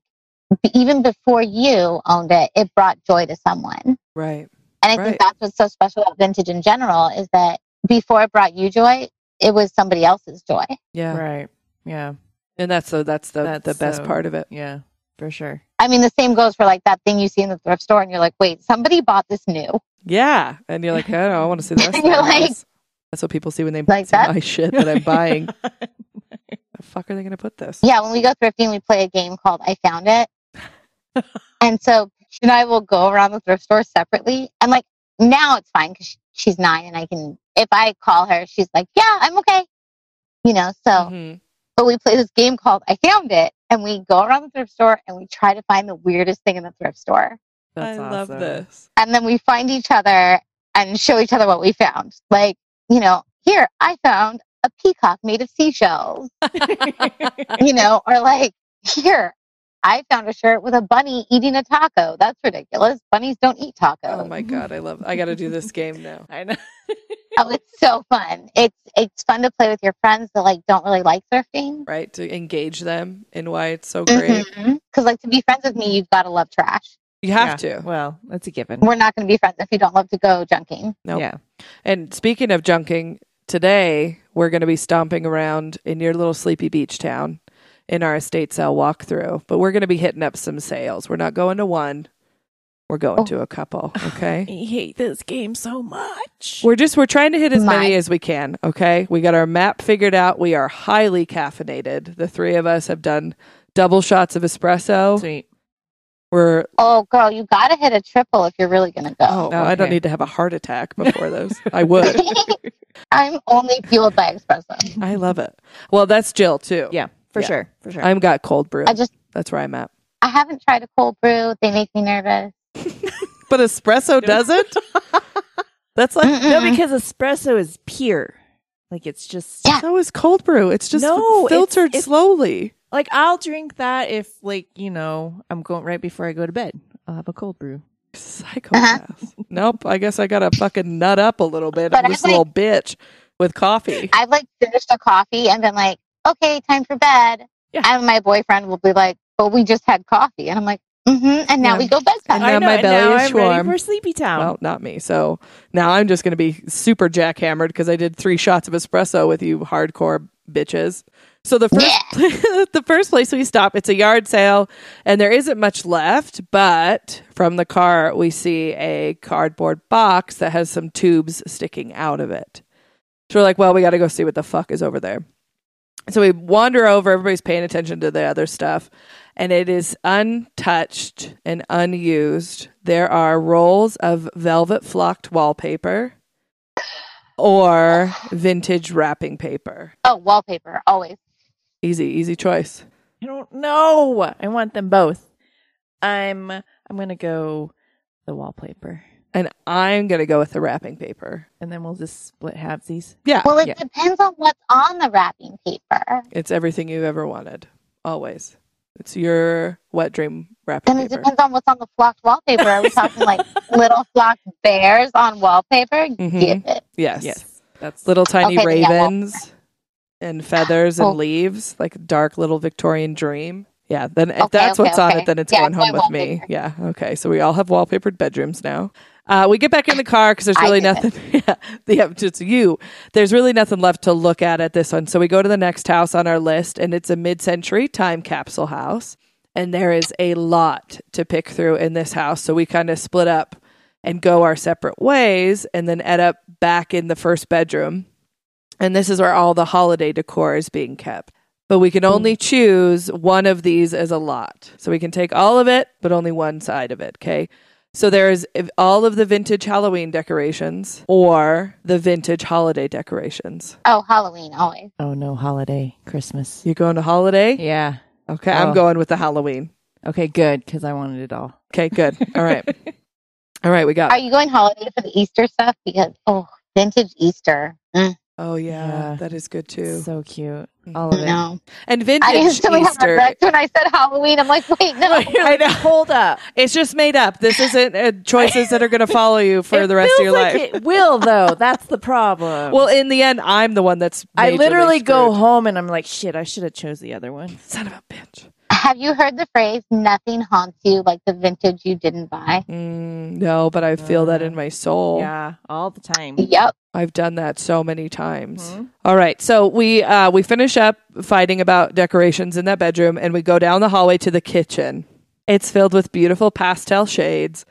even before you owned it, it brought joy to someone. Right. And I Right. think that's what's so special about vintage in general is that before it brought you joy, it was somebody else's joy. Yeah. Right. Yeah. And that's the that's the That's the best so- part of it. Yeah. for sure. I mean, the same goes for like that thing you see in the thrift store, and you're like, wait, somebody bought this new. Yeah, and you're like, I don't know, I want to see the rest. You're like- house. That's what people see when they Like see that? my shit that I'm buying. the fuck are they gonna put this? Yeah, when we go thrifting, we play a game called I Found It. And so she and I will go around the thrift store separately. And like now it's fine because she's nine and I can, if I call her, she's like, yeah, I'm okay. You know, so, Mhm. but we play this game called I Found It. And we go around the thrift store and we try to find the weirdest thing in the thrift store. That's I love this. And then we find each other and show each other what we found. Like, you know, here, I found a peacock made of seashells. you know, or like, here, I found a shirt with a bunny eating a taco. That's ridiculous. Bunnies don't eat tacos. Oh my god, I love. I got to do this game now. I know. Oh, it's so fun. It's it's fun to play with your friends that like don't really like surfing. Right to engage them in why it's so great. Mm-hmm. Because like to be friends with me, you've got to love trash. You have Yeah, to. Well, that's a given. We're not going to be friends if you don't love to go junking. Nope. Yeah. And speaking of junking, today we're going to be stomping around in your little sleepy beach town in our estate sale walkthrough. But we're going to be hitting up some sales. We're not going to one. We're going Oh. to a couple. Okay. I hate this game so much. We're just we're trying to hit as many as we can. Okay. We got our map figured out. We are highly caffeinated. The three of us have done double shots of espresso. Sweet. We're Oh, girl, you got to hit a triple if you're really going to go. oh, no, I don't need to have a heart attack before those. I would. I'm only fueled by espresso. I love it. Well, that's Jill too. Yeah, for Yeah. sure. For sure. I'm got cold brew. I just That's where I'm at. I haven't tried a cold brew. They make me nervous. But espresso doesn't. That's like no, Mm-mm. because espresso is pure. Like it's just Yeah. so is cold brew. It's just No, filtered it's- slowly. like I'll drink that if like, you know, I'm going right before I go to bed. I'll have a cold brew. Psychopath. Uh-huh. nope. I guess I gotta fucking nut up a little bit. But I'm I this like- little bitch with coffee. I've like finished a coffee and been like, okay, time for bed. Yeah. And my boyfriend will be like, but we just had coffee. And I'm like, mm-hmm. And now Yeah. we go bedtime. And now my and belly now is I'm ready warm. for Sleepy Town. Well, not me. So now I'm just gonna be super jackhammered because I did three shots of espresso with you hardcore bitches. So the first the first place we stop, it's a yard sale, and there isn't much left. But from the car, we see a cardboard box that has some tubes sticking out of it. So we're like, well, we got to go see what the fuck is over there. So we wander over. Everybody's paying attention to the other stuff, and it is untouched and unused. There are rolls of velvet flocked wallpaper or vintage wrapping paper. oh, wallpaper, always. Easy, easy choice. I don't know. I want them both. I'm I'm gonna go the wallpaper. And I'm going to go with the wrapping paper. And then we'll just split halvesies. Yeah. Well, it Yeah. depends on what's on the wrapping paper. It's everything you've ever wanted. Always. It's your wet dream wrapping Then it paper. depends on what's on the flocked wallpaper. Are we talking like little flocked bears on wallpaper? Mhm. Give it. Yes. Yes. That's Little tiny Okay, then yeah, ravens and feathers and Oh. leaves, like a dark little Victorian dream. Yeah, then if Okay, that's okay, what's on it, then it's Yeah, going home my with me. Yeah, okay. So we all have wallpapered bedrooms now. Uh, we get back in the car because there's really nothing. Yeah, yeah, just you. There's really nothing left to look at at this one. So we go to the next house on our list, and it's a mid-century time capsule house, and there is a lot to pick through in this house. So we kind of split up and go our separate ways, and then end up back in the first bedroom. And this is where all the holiday decor is being kept. But we can only choose one of these as a lot. So we can take all of it, but only one side of it. Okay. So there's all of the vintage Halloween decorations or the vintage holiday decorations. Oh, Halloween, always. Oh no, holiday, Christmas. You going to holiday? Yeah. Okay. I'm Oh. going with the Halloween. Okay, good, because I wanted it all. Okay. Good. All right. all right. We got. Are you going holiday for the Easter stuff? Because, oh, vintage Easter. Mm, Oh, yeah. Yeah. That is good too. So cute. All of it. no. And I vintage instantly had Easter. regrets when I said Halloween. I'm like, wait, no. I know. Hold up. It's just made up. This isn't uh, choices that are going to follow you for It the rest of your like life. It will though. That's the problem. Well, in the end, I'm the one that's. I majorly literally go home and I'm like, shit, I should have chose the other one. Son of a bitch. Have you heard the phrase "nothing haunts you like the vintage you didn't buy"? Mm, no, but I feel that Uh, in my soul. Yeah, all the time. Yep. I've done that so many times. Mhm. All right, so we uh, we finish up fighting about decorations in that bedroom, and we go down the hallway to the kitchen. It's filled with beautiful pastel shades.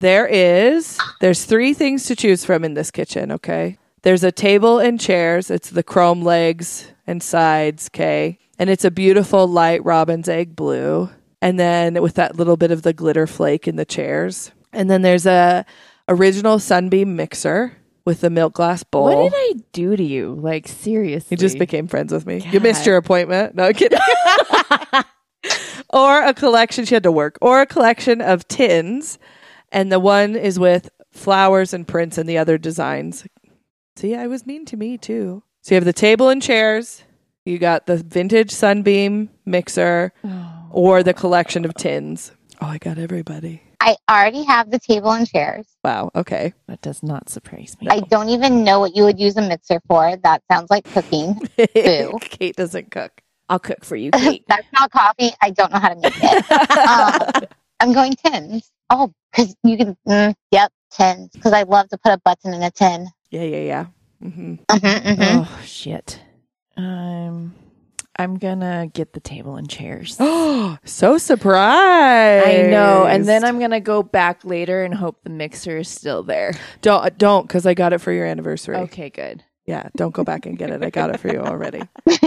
There is there's three things to choose from in this kitchen. Okay, there's a table and chairs. It's the chrome legs and sides. Okay, and it's a beautiful light robin's egg blue, and then with that little bit of the glitter flake in the chairs. And then there's a original sunbeam mixer with the milk glass bowl. What did I do to you? Like seriously? You just became friends with me. You missed your appointment. No I'm kidding. or a collection. She had to work. Or a collection of tins, and the one is with flowers and prints and the other designs. See, I was mean to me too. So you have the table and chairs. You got the vintage sunbeam mixer, Oh. or the collection of tins. Oh, I got everybody. I already have the table and chairs. Wow. Okay. That does not surprise me. I don't even know what you would use a mixer for. That sounds like cooking. Boo. Kate doesn't cook. I'll cook for you, Kate. That's not coffee. I don't know how to make it. um, I'm going tins. Oh, because you can. Mm, yep, tins. Because I love to put a button in a tin. Yeah, yeah, yeah. hmm hmm hmm oh shit. Um, I'm gonna get the table and chairs. Oh, so surprised! I know, and then I'm gonna go back later and hope the mixer is still there. don't don't because I got it for your anniversary. Okay, good. Yeah, don't go back and get it. I got it for you already.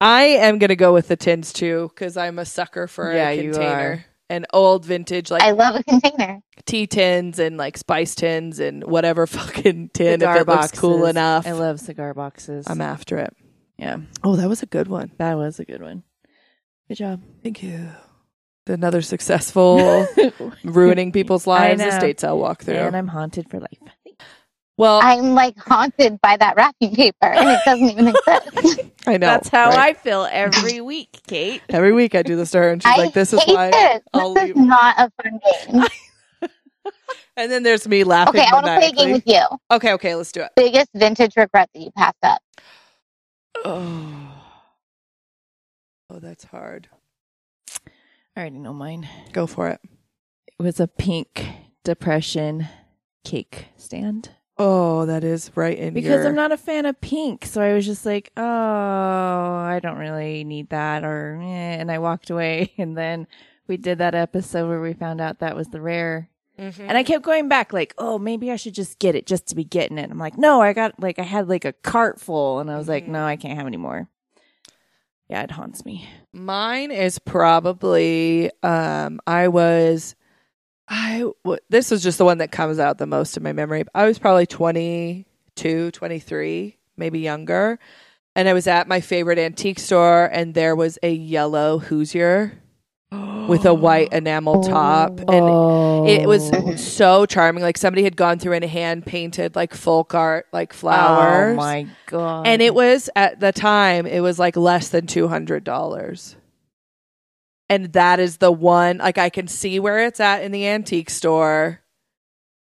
I am gonna go with the tins too because I'm a sucker for Yeah, a you container. are. And old vintage like I love a container. tea tins and like spice tins and whatever fucking tin Cigar if it looks cool enough. I love cigar boxes. I'm after it. Yeah, Oh, that was a good one. that was a good one. Good job. Thank you. Another successful ruining people's I lives know. estate sale walkthrough. and I'm haunted for life. well, I'm like haunted by that wrapping paper, and it doesn't even exist. I know. That's how right? I feel every week, Kate. Every week I do this to her, and she's I like, "This is why." this. I'll This leave. is not a fun game. And then there's me laughing. Okay, I want to play a game with you. Okay, okay, let's do it. Biggest vintage regret that you passed up. Oh, oh, that's hard. I already know mine. Go for it. It was a pink depression cake stand. Oh, that is right in because your- I'm not a fan of pink. So I was just like, oh, I don't really need that, or eh, and I walked away. And then we did that episode where we found out that was the rare, Mhm. and I kept going back, like, oh, maybe I should just get it just to be getting it. I'm like, no, I got like I had like a cart full, and I was like, Mhm. no, I can't have any more. Yeah, it haunts me. Mine is probably um I was I w- this was just the one that comes out the most in my memory. I was probably 22, 23, maybe younger. And I was at my favorite antique store and there was a yellow Hoosier with a white enamel top and it was oh. so charming like somebody had gone through and hand painted like folk art like flowers. Oh my god! And it was at the time, it was like less than two hundred dollars. And that is the one like I can see where it's at in the antique store.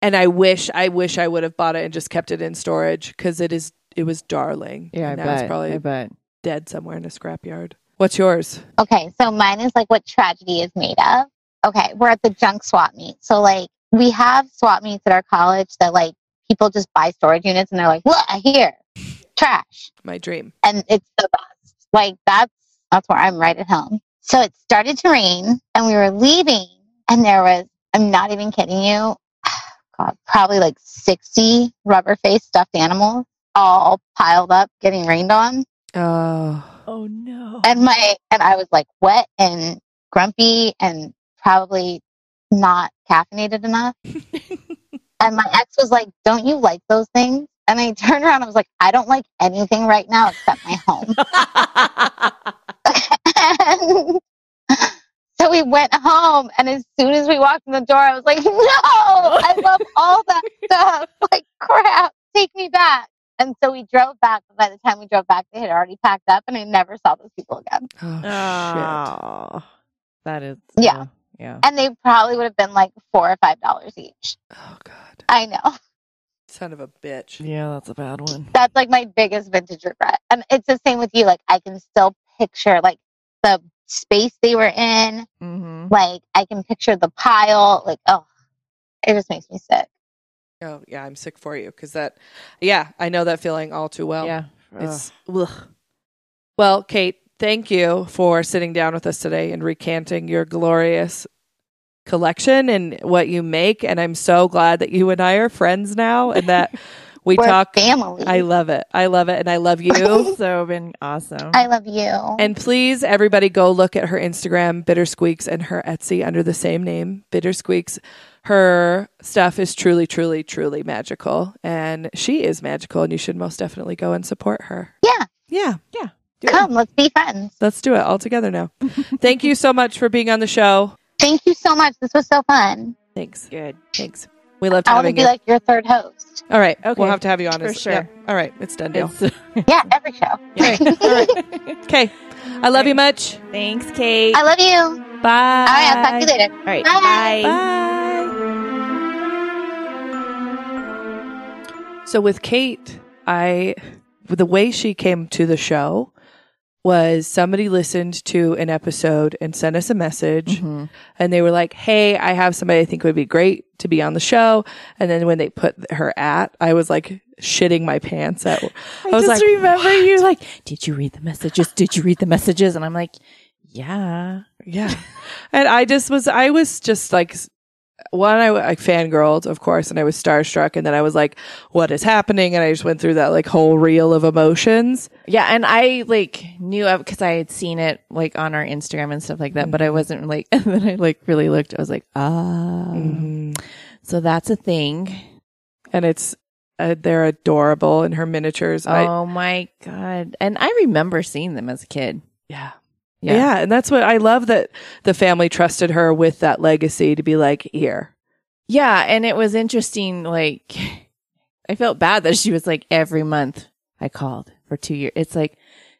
And I wish I wish I would have bought it and just kept it in storage because it is it was darling. yeah, I bet. it's probably I bet. dead somewhere in a scrapyard. What's yours? Okay, so mine is like what tragedy is made of. Okay, we're at the junk swap meet. So like we have swap meets at our college that like people just buy storage units and they're like, "Look, here, trash," My dream. and it's the best. Like that's that's where I'm right at home. So it started to rain and we were leaving, and there was I'm not even kidding you, God, probably like sixty rubber faced stuffed animals all piled up, getting rained on Oh. Oh no! and my and I was like wet and grumpy and probably not caffeinated enough. and my ex was like, "Don't you like those things?" And I turned around. I was like, "I don't like anything right now except my home." and so we went home, and as soon as we walked in the door, I was like, "No, I love all that stuff. Like crap, take me back." And so we drove back. But by the time we drove back, they had already packed up, and I never saw those people again. Oh, shit. Oh, that is Yeah. uh, yeah. and they probably would have been like four or five dollars each. Oh god. I know. Son of a bitch. Yeah, that's a bad one. That's like my biggest vintage regret. And it's the same with you. Like I can still picture like the space they were in. hmm Like I can picture the pile. Like oh, it just makes me sick. Oh yeah, I'm sick for you because that. Yeah, I know that feeling all too well. yeah. It's ugh. well, Kate. Thank you for sitting down with us today and recanting your glorious collection and what you make. And I'm so glad that you and I are friends now and that we We're talk. family. I love it. I love it, and I love you. Ugh. so been awesome. I love you. And please, everybody, go look at her Instagram, Bitter Squeaks, and her Etsy under the same name, Bitter Squeaks. Her stuff is truly, truly, truly magical, and she is magical, and you should most definitely go and support her. yeah, Yeah, Do it. come, let's be friends. let's do it all together now. Thank you so much for being on the show. Thank you so much. This was so fun. Thanks. Good. Thanks. We loved I want to having be you. like your third host. all right, Okay. we'll have to have you on For as- sure. yeah. All right, it's done deal. It's- Yeah, every show. Okay, all right. Okay, I love you much. Thanks, Kate. I love you. Bye. All right. I'll talk to you later. All right. Bye. Bye. So with Kate, I the way she came to the show was somebody listened to an episode and sent us a message Mhm. and they were like, "Hey, I have somebody I think would be great to be on the show." And then when they put her at, I was like shitting my pants at I, was just like, remember you like, did you read the messages? Did you read the messages? And I'm like, yeah. Yeah. and I just was, I was just like, one, I like fangirled, of course, and I was starstruck. And then I was like, what is happening? And I just went through that like whole reel of emotions. Yeah. And I like knew of because I had seen it like on our Instagram and stuff like that, but I wasn't like, and then I like really looked. I was like, ah, so that's a thing. And it's, uh, they're adorable in her miniatures. I, oh my God. And I remember seeing them as a kid. yeah. Yeah. yeah. And that's what I love that the family trusted her with that legacy to be like, here. Yeah, and it was interesting. Like, I felt bad that she was like every month I called for two years. It's like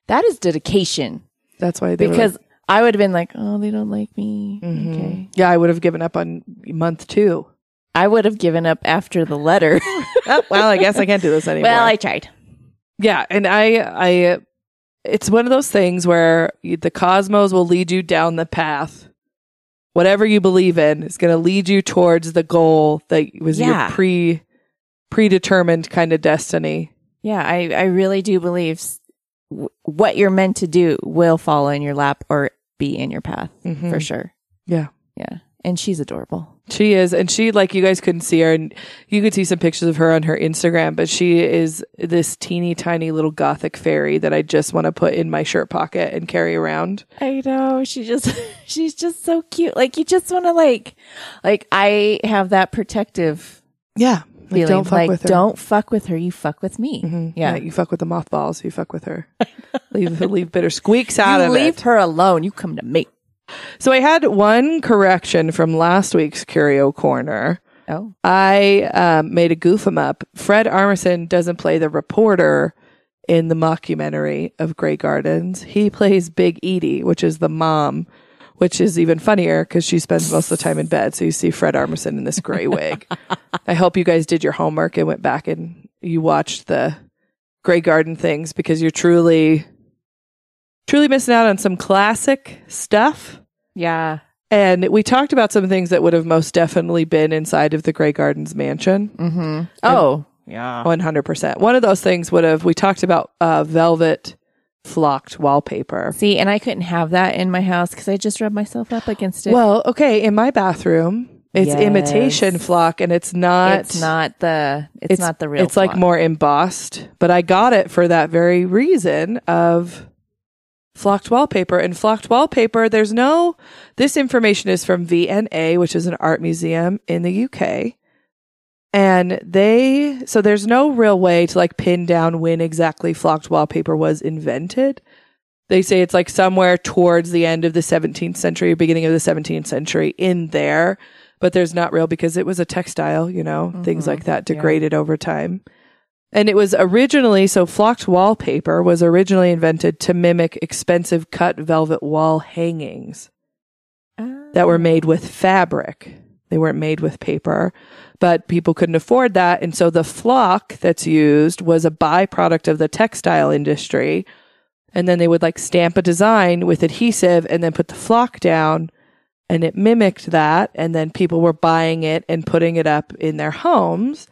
that is dedication That's why they were because I would have been like, oh, they don't like me. Mhm. Okay, yeah, I would have given up on month two. I would have given up after the letter. oh, well, I guess I can't do this anymore. well, I tried. Yeah, and I, I, it's one of those things where the cosmos will lead you down the path. Whatever you believe in is going to lead you towards the goal that was Yeah. your pre, predetermined kind of destiny. Yeah, I I really do believe w- what you're meant to do will fall in your lap or be in your path Mhm. for sure. Yeah, Yeah, and she's adorable. She is, and she like you guys couldn't see her, and you could see some pictures of her on her Instagram, but she is this teeny tiny little gothic fairy that I just want to put in my shirt pocket and carry around. I know. She just she's just so cute. Like you just want to like like I have that protective Yeah, like, feeling. don't fuck like with her. don't fuck with her. You fuck with me. Mhm. Yeah. you fuck with the mothballs. You fuck with her. leave leave bitter squeaks out You of leave it. Leave her alone. You come to me. So I had one correction from last week's Curio Corner. Oh. I um, made a goof him up. Fred Armisen doesn't play the reporter in the mockumentary of Grey Gardens. He plays Big Edie, which is the mom, which is even funnier because she spends most of the time in bed. So you see Fred Armisen in this gray wig. I hope you guys did your homework and went back and you watched the Grey Garden things because you're truly, truly missing out on some classic stuff. Yeah. And we talked about some things that would have most definitely been inside of the Grey Gardens mansion. Mm-hmm. Oh. Yeah. 100%. One of those things would have, we talked about uh, velvet flocked wallpaper. See, and I couldn't have that in my house because I just rubbed myself up against it. Well, okay, in my bathroom, it's Yes. imitation flock and it's not, it's not the. It's, not the real. It's like more embossed, but I got it for that very reason of flocked wallpaper. And flocked wallpaper, there's no, this information is from V&A, which is an art museum in the UK. And they, so there's no real way to like pin down when exactly flocked wallpaper was invented. They say it's like somewhere towards the end of the 17th century, beginning of the 17th century in there, but there's not real because it was a textile, you know, things Mhm. like that Yeah. degraded over time. And it was originally, so flocked wallpaper was originally invented to mimic expensive cut velvet wall hangings that were made with fabric. They weren't made with paper, but people couldn't afford that. And so the flock that's used was a byproduct of the textile industry and then they would like stamp a design with adhesive and then put the flock down and it mimicked that and then people were buying it and putting it up in their homes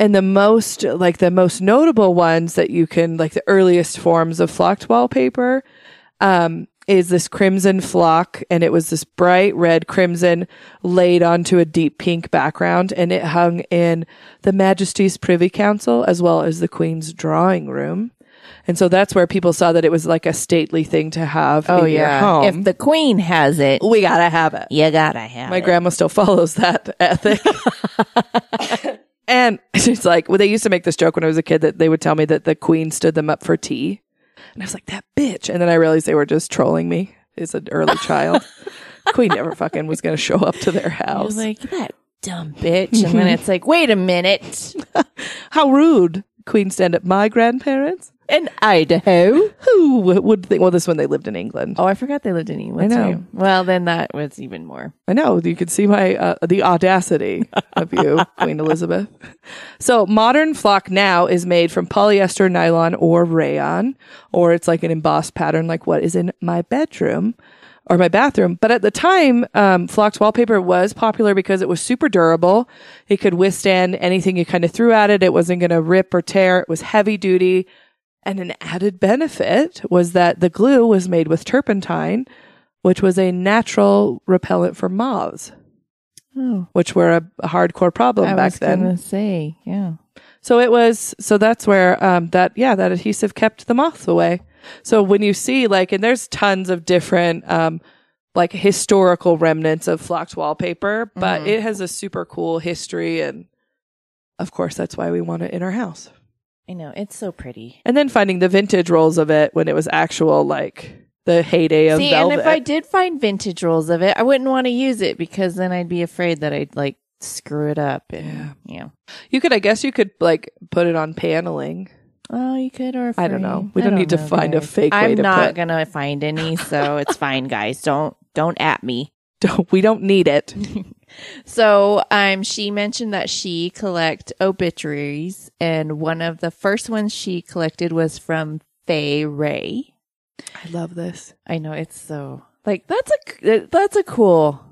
and the most like the most notable ones that you can like the earliest forms of flocked wallpaper um, is this crimson flock and it was this bright red crimson laid onto a deep pink background and it hung in the majesty's privy council as well as the queen's drawing room and so that's where people saw that it was like a stately thing to have Oh in your yeah. home. If the queen has it, we gotta have it. you gotta have My it. My grandma still follows that ethic. and she's like, well, they used to make this joke when I was a kid that they would tell me that the queen stood them up for tea. And I was like, that bitch. And then I realized they were just trolling me as an early child. queen never fucking was going to show up to their house. I was like that dumb bitch, and then it's like, wait a minute, How rude. Queen stand up my grandparents. In Idaho. Who would think? Well, this one they lived in England. Oh, I forgot they lived in England. I know. Too. Well, then that was even more. I know you could see my uh, the audacity of you, Queen Elizabeth. So modern flock now is made from polyester, nylon, or rayon, or it's like an embossed pattern, like what is in my bedroom or my bathroom. But at the time, um, flocked wallpaper was popular because it was super durable. It could withstand anything you kind of threw at it. It wasn't going to rip or tear. It was heavy duty. And an added benefit was that the glue was made with turpentine, which was a natural repellent for moths, Oh, which were a, a hardcore problem I back was then. gonna say, yeah. So it was, so that's where, um, that, yeah, that adhesive kept the moths away. So when you see like, and there's tons of different, um, like historical remnants of flocked wallpaper, but Mhm. it has a super cool history. And of course, that's why we want it in our house. I know it's so pretty. And then finding the vintage rolls of it when it was actual, like the heyday of See, velvet. and if I did find vintage rolls of it, I wouldn't want to use it because then I'd be afraid that I'd like screw it up and Yeah. yeah. you could, I guess you could like put it on paneling. Oh, you could or I don't know. We I don't need to know, find a fake I'm to not put- gonna find any, so it's fine, guys. Don't don't at me. Don't, we don't need it. So, um, she mentioned that she collect obituaries, and one of the first ones she collected was from Fay Wray. I love this. I know it's so like that's a that's a cool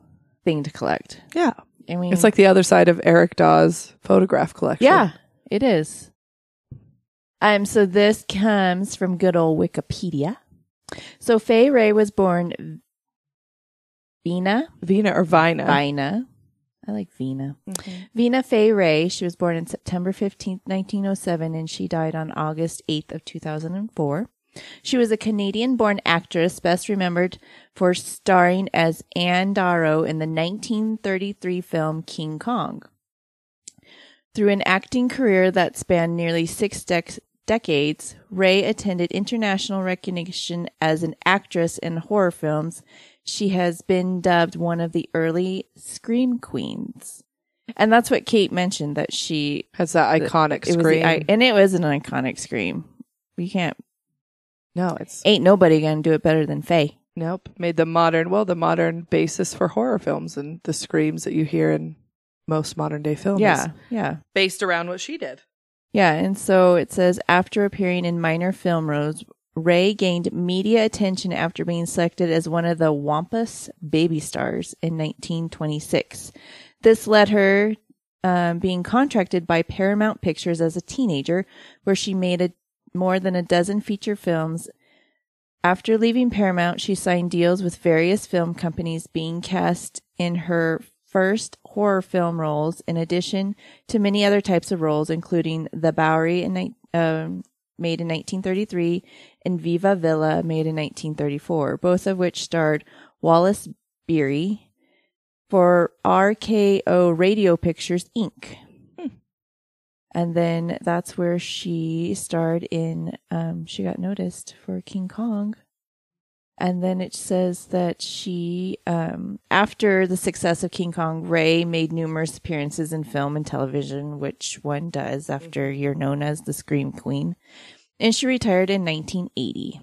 thing to collect. Yeah. I mean, It's like the other side of Eric Dawes photograph collection. yeah, it is. Um, so this comes from good old Wikipedia. So Fay Wray was born Vina Vina or Vina. Vina. I like Vina. Mhm. Vina Fay Wray. She was born on September 15th, 1907, and she died on August 8th of 2004. She was a Canadian-born actress, best remembered for starring as Anne Darrow in the 1933 film King Kong. Through an acting career that spanned nearly six dec- decades, Wray attended international recognition as an actress in horror films. She has been dubbed one of the early scream queens. And that's what Kate mentioned that she Has that iconic the scream. i- and it was an iconic scream. We can't no, it's ain't nobody gonna do it better than Fay. nope. Made the modern well, the modern basis for horror films and the screams that you hear in most modern day films. Yeah, yeah. Based around what she did. Yeah, and so it says after appearing in minor film roles, Wray gained media attention after being selected as one of the WAMPAS baby stars in 1926. This led her um, being contracted by Paramount Pictures as a teenager, where she made a, more than a dozen feature films. After leaving Paramount, she signed deals with various film companies, being cast in her first horror film roles, in addition to many other types of roles, including The Bowery in, um, made in 1933 and Viva Villa made in 1934, both of which starred Wallace Beery for RKO Radio Pictures Inc. And then that's where she starred in, um, she got noticed for King Kong. And then it says that she, um, after the success of King Kong, Wray made numerous appearances in film and television, which one does after you're known as the Scream Queen. And she retired in 1980.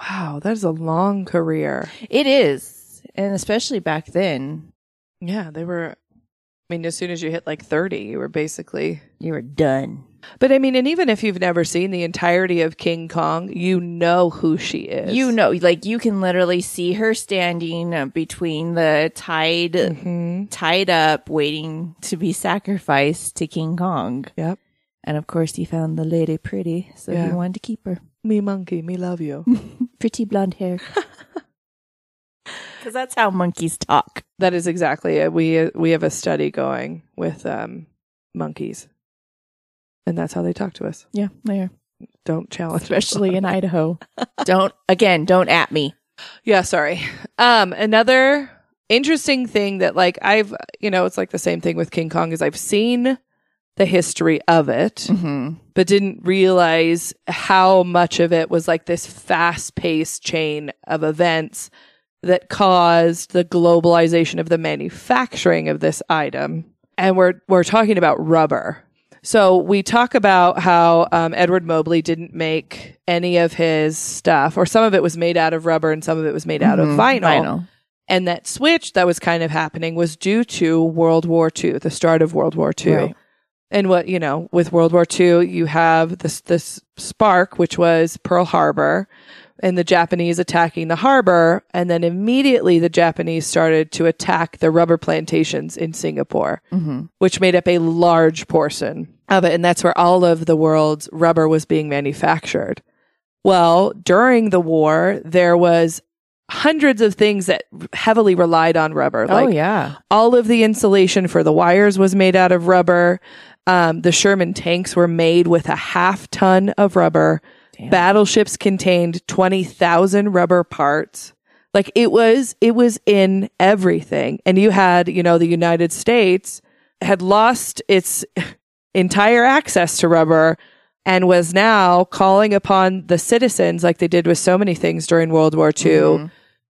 Wow, that is a long career. It is. And especially back then. Yeah, they were I mean, as soon as you hit like 30, you were basically. You were done. But I mean, and even if you've never seen the entirety of King Kong, you know who she is. You know, like you can literally see her standing between the tied, Mhm. tied up, waiting to be sacrificed to King Kong. Yep. And of course, he found the lady pretty, so Yeah. he wanted to keep her. Me monkey, me love you. Pretty blonde hair. Because that's how monkeys talk. that is exactly it. We uh, we have a study going with um, monkeys, and that's how they talk to us. Yeah, they are. Don't challenge, Especially in Idaho. don't, again, don't at me. Yeah, sorry. Um, another interesting thing that like I've you know it's like the same thing with King Kong is I've seen the history of it, Mm-hmm. but didn't realize how much of it was like this fast paced chain of events that caused the globalization of the manufacturing of this item. And we're we're talking about rubber. So we talk about how um, Edward Mobley didn't make any of his stuff, or some of it was made out of rubber and some of it was made out of vinyl. Vinyl. And that switch that was kind of happening was due to World War II, the start of World War II. Right. And what, you know, with World War II, you have this, this spark, which was Pearl Harbor and the Japanese attacking the harbor. And then immediately the Japanese started to attack the rubber plantations in Singapore, Mm-hmm. which made up a large portion of it. And that's where all of the world's rubber was being manufactured. Well, during the war, there was hundreds of things that heavily relied on rubber. oh, yeah. all of the insulation for the wires was made out of rubber. Um, the Sherman tanks were made with a half ton of rubber. Damn. Battleships contained 20,000 rubber parts. Like it was, it was in everything. And you had, you know, the United States had lost its entire access to rubber and was now calling upon the citizens, like they did with so many things during World War II, Mhm.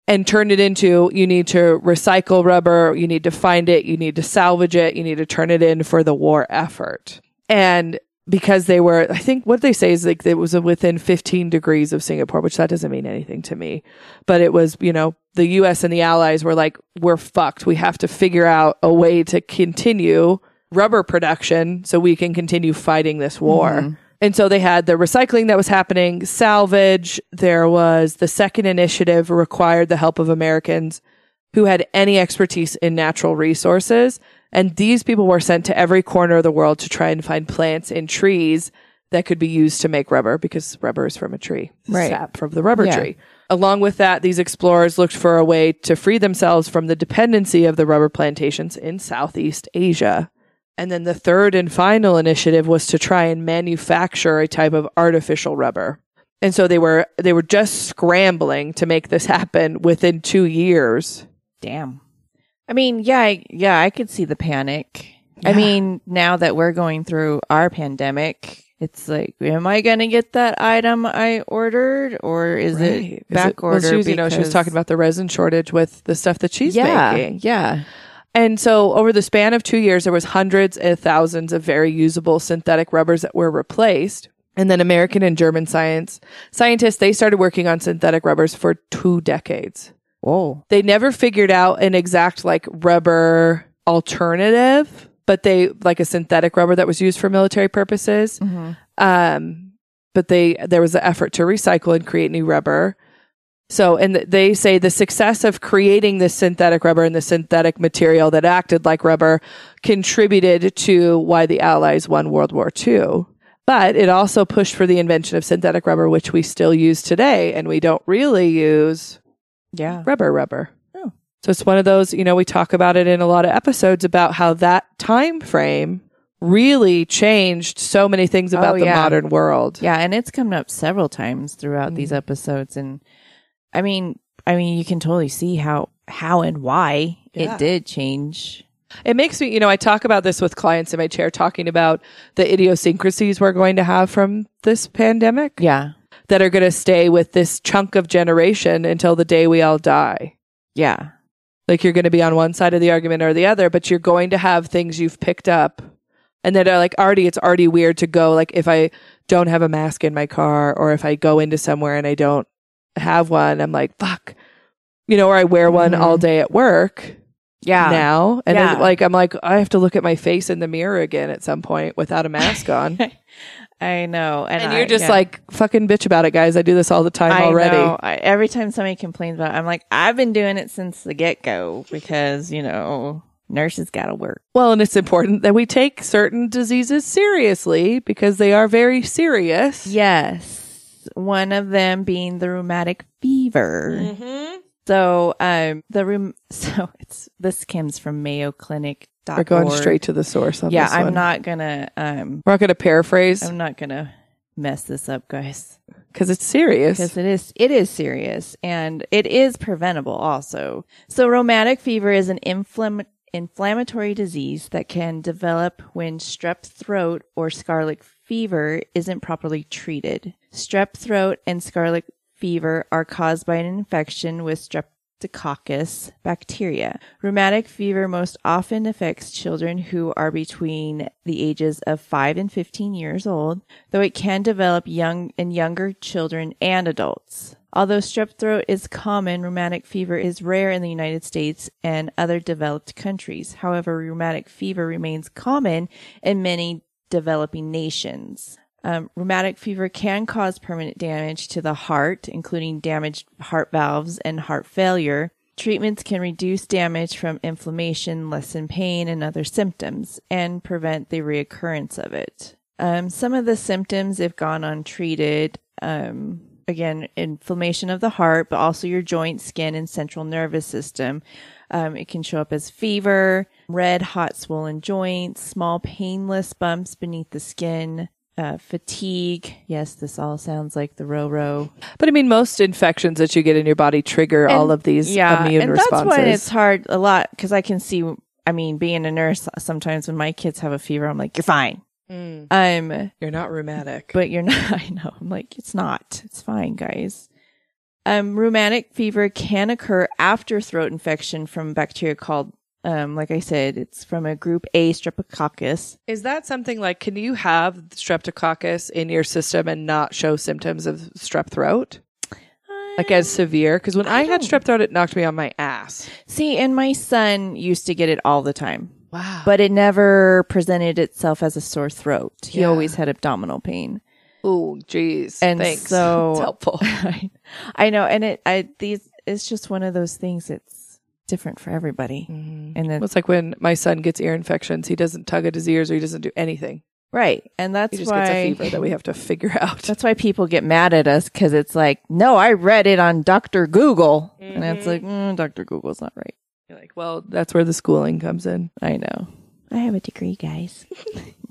and turned it into you need to recycle rubber, you need to find it, you need to salvage it, you need to turn it in for the war effort. And because they were, I think what they say is like it was within 15 degrees of Singapore, which that doesn't mean anything to me. But it was, you know, the US and the Allies were like, we're fucked. We have to figure out a way to continue rubber production so we can continue fighting this war. Mhm. And so they had the recycling that was happening, salvage. There was the second initiative required the help of Americans who had any expertise in natural resources. And these people were sent to every corner of the world to try and find plants and trees that could be used to make rubber because rubber is from a tree, Right. sap from the rubber Yeah. tree. Along with that, these explorers looked for a way to free themselves from the dependency of the rubber plantations in Southeast Asia. And then the third and final initiative was to try and manufacture a type of artificial rubber. And so they were they were just scrambling to make this happen within 2 years. Damn. I mean, yeah, I, yeah, I could see the panic. I mean, now that we're going through our pandemic, it's like, am I going to get that item I ordered, or is Right. it Is back well, order? she was, you know, she was talking about the resin shortage with the stuff that she's yeah, making. yeah, And so over the span of 2 years there was hundreds of thousands of very usable synthetic rubbers that were replaced. And then American and German science scientists they started working on synthetic rubbers for 2 decades. Whoa, They never figured out an exact like rubber alternative, but they like a synthetic rubber that was used for military purposes. mm-hmm. Um, but they there was an effort to recycle and create new rubber. So, and they say the success of creating this synthetic rubber and the synthetic material that acted like rubber contributed to why the Allies won World War II. But it also pushed for the invention of synthetic rubber, which we still use today, and we don't really use yeah, rubber rubber. Oh. So it's one of those, you know, we talk about it in a lot of episodes about how that time frame really changed so many things about Oh, the modern world. yeah, and it's come up several times throughout these Mhm. episodes, and I mean, I mean, you can totally see how how and why Yeah. it did change. It makes me, you know, I talk about this with clients in my chair, talking about the idiosyncrasies we're going to have from this pandemic Yeah, that are going to stay with this chunk of generation until the day we all die. yeah, Like you're going to be on one side of the argument or the other, but you're going to have things you've picked up and that are like already, it's already weird to go. Like if I don't have a mask in my car or if I go into somewhere and I don't have one, I'm like, fuck, you know, or I wear one Mhm. all day at work. Yeah. now. And Yeah. like I'm like I have to look at my face in the mirror again at some point without a mask on. I know. And, and I- you're just yeah. like fucking bitch about it, guys. I do this all the time I already. know. I, every time somebody complains about it, I'm like, I've been doing it since the get go because, you know, nurses got to work. Well, and it's important that we take certain diseases seriously because they are very serious. Yes. One of them being the rheumatic fever. Mm-hmm. So, um, the room, so it's, this comes from Mayo Clinic. We're going straight to the source on Yeah, this I'm one. not gonna, um, We're not going to paraphrase I'm not gonna mess this up, guys. because it's serious. because it is it is serious and it is preventable also. So rheumatic fever is an inflam- inflammatory disease that can develop when strep throat or scarlet fever isn't properly treated. Strep throat and scarlet fever are caused by an infection with streptococcus bacteria. Rheumatic fever most often affects children who are between the ages of 5 and 15 years old, though it can develop young in younger children and adults. Although strep throat is common, rheumatic fever is rare in the United States and other developed countries. However, rheumatic fever remains common in many developing nations. Um, rheumatic fever can cause permanent damage to the heart, including damaged heart valves and heart failure. Treatments can reduce damage from inflammation, lessen pain, and other symptoms, and prevent the reoccurrence of it. Um, some of the symptoms, if gone untreated, um, again, inflammation of the heart, but also your joint, skin, and central nervous system. Um, it can show up as fever, red, hot, swollen joints, small, painless bumps beneath the skin, uh, fatigue. Yes, this all sounds like the row row. but I mean, most infections that you get in your body trigger all of these immune and responses. that's when it's hard a lot because I can see. I mean, being a nurse, sometimes when my kids have a fever, I'm like, "You're fine." Mm. Um, You're not rheumatic. but you're not. I know. I'm like, it's not. It's fine, guys. Um, rheumatic fever can occur after throat infection from bacteria called, um, like I said, it's from a group A streptococcus. Is that something like, can you have streptococcus in your system and not show symptoms of strep throat? Like as severe? Because when I, I had strep throat, it knocked me on my ass. See, and my son used to get it all the time, Wow. but it never presented itself as a sore throat. He Yeah. always had abdominal pain. oh, geez. And Thanks. so- it's helpful. I, I know, and it, I these, it's just one of those things. It's different for everybody, and then It's like when my son gets ear infections, he doesn't tug at his ears or he doesn't do anything. right, and that's He just why gets a fever that we have to figure out. That's why people get mad at us because it's like, no, I read it on Dr. Google. And it's like, mm, Dr. Google's not right. You're like, well, that's where the schooling comes in. I know. I have a degree, guys.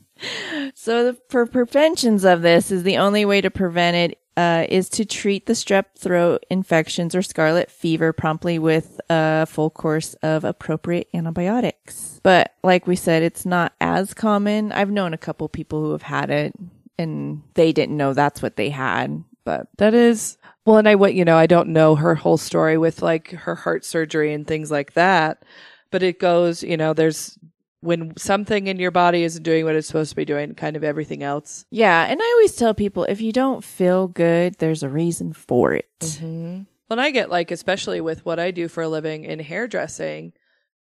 so the, for preventions of this is the only way to prevent it uh, is to treat the strep throat infections or scarlet fever promptly with a full course of appropriate antibiotics. But like we said, it's not as common. I've known a couple people who have had it and they didn't know that's what they had. But That is well, and I what you know, I don't know her whole story with like her heart surgery and things like that, but it goes, you know, there's when something in your body isn't doing what it's supposed to be doing, kind of everything else. Yeah, and I always tell people if you don't feel good, there's a reason for it. Mm-hmm. When I get like, especially with what I do for a living in hairdressing,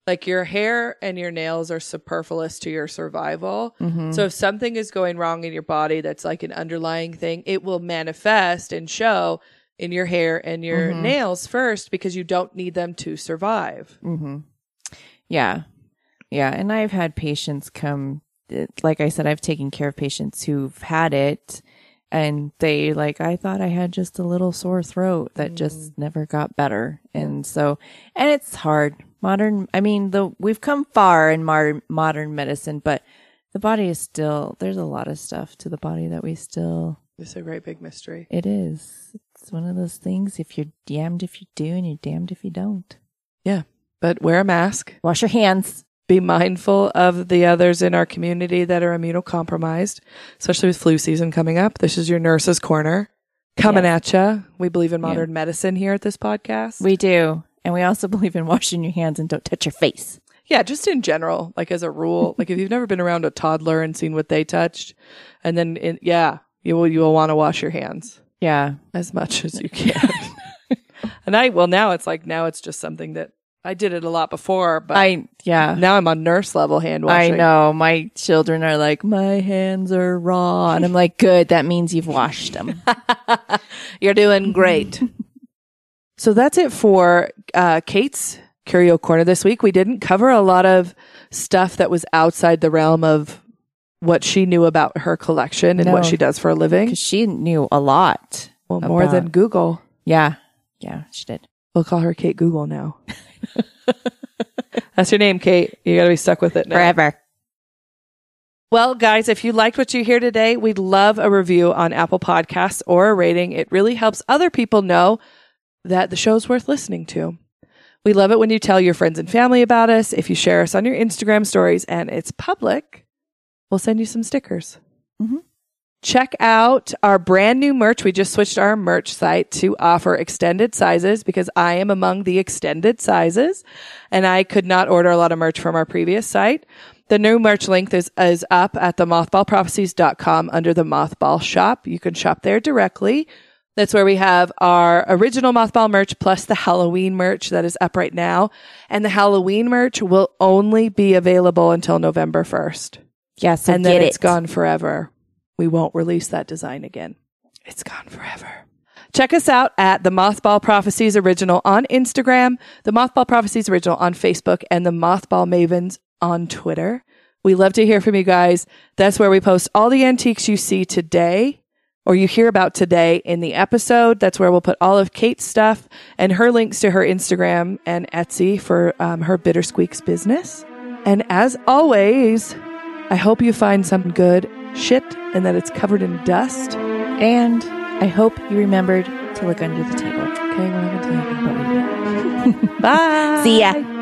like your hair and your nails are superfluous to your survival. Mhm. So if something is going wrong in your body that's like an underlying thing, it will manifest and show in your hair and your Mhm. nails first because you don't need them to survive. Mm-hmm. Yeah, yeah, and I've had patients come. Like I said, I've taken care of patients who've had it, and they like I thought I had just a little sore throat that just never got better, and so and it's hard. Modern, I mean, the we've come far in modern modern medicine, but the body is still there's a lot of stuff to the body that we still It's a great big mystery. It is. It's one of those things. If you're damned if you do, and you're damned if you don't. Yeah, but wear a mask. Wash your hands. Be mindful of the others in our community that are immunocompromised, especially with flu season coming up. This is your nurse's corner coming at you. We believe in Yeah. modern medicine here at this podcast. We do, and we also believe in washing your hands and don't touch your face. Yeah, just in general, like as a rule, like if you've never been around a toddler and seen what they touched, and then in, yeah, you will you will want to wash your hands Yeah, as much as you can. and I well now it's like now it's just something that I did it a lot before, but I yeah. now I'm on nurse level hand washing. I know. My children are like, my hands are raw. And I'm like, good. That means you've washed them. You're doing great. So that's it for uh, Kate's Curio Corner this week. We didn't cover a lot of stuff that was outside the realm of what she knew about her collection and No. what she does for a living. Because she knew a lot. Well, more than Google. Yeah. Yeah, she did. We'll call her Kate Google now. That's your name, Kate. You got to be stuck with it now. Forever. Well, guys, if you liked what you hear today, we'd love a review on Apple Podcasts or a rating. It really helps other people know that the show's worth listening to. We love it when you tell your friends and family about us. If you share us on your Instagram stories and it's public, we'll send you some stickers. Mhm. Check out our brand new merch. We just switched our merch site to offer extended sizes because I am among the extended sizes and I could not order a lot of merch from our previous site. The new merch link is, is up at the mothballprophecies.com under the mothball shop. You can shop there directly. That's where we have our original mothball merch plus the Halloween merch that is up right now. And the Halloween merch will only be available until November 1st. Yeah, so and then it. it's gone forever. We won't release that design again. It's gone forever. Check us out at the Mothball Prophecies Original on Instagram, the Mothball Prophecies Original on Facebook, and the Mothball Mavens on Twitter. We love to hear from you guys. That's where we post all the antiques you see today or you hear about today in the episode. That's where we'll put all of Kate's stuff and her links to her Instagram and Etsy for um, her Bitter Squeaks business. And as always, I hope you find some good shit and that it's covered in dust. And I hope you remembered to look under the table. Okay, we're not going to will. Bye. See ya.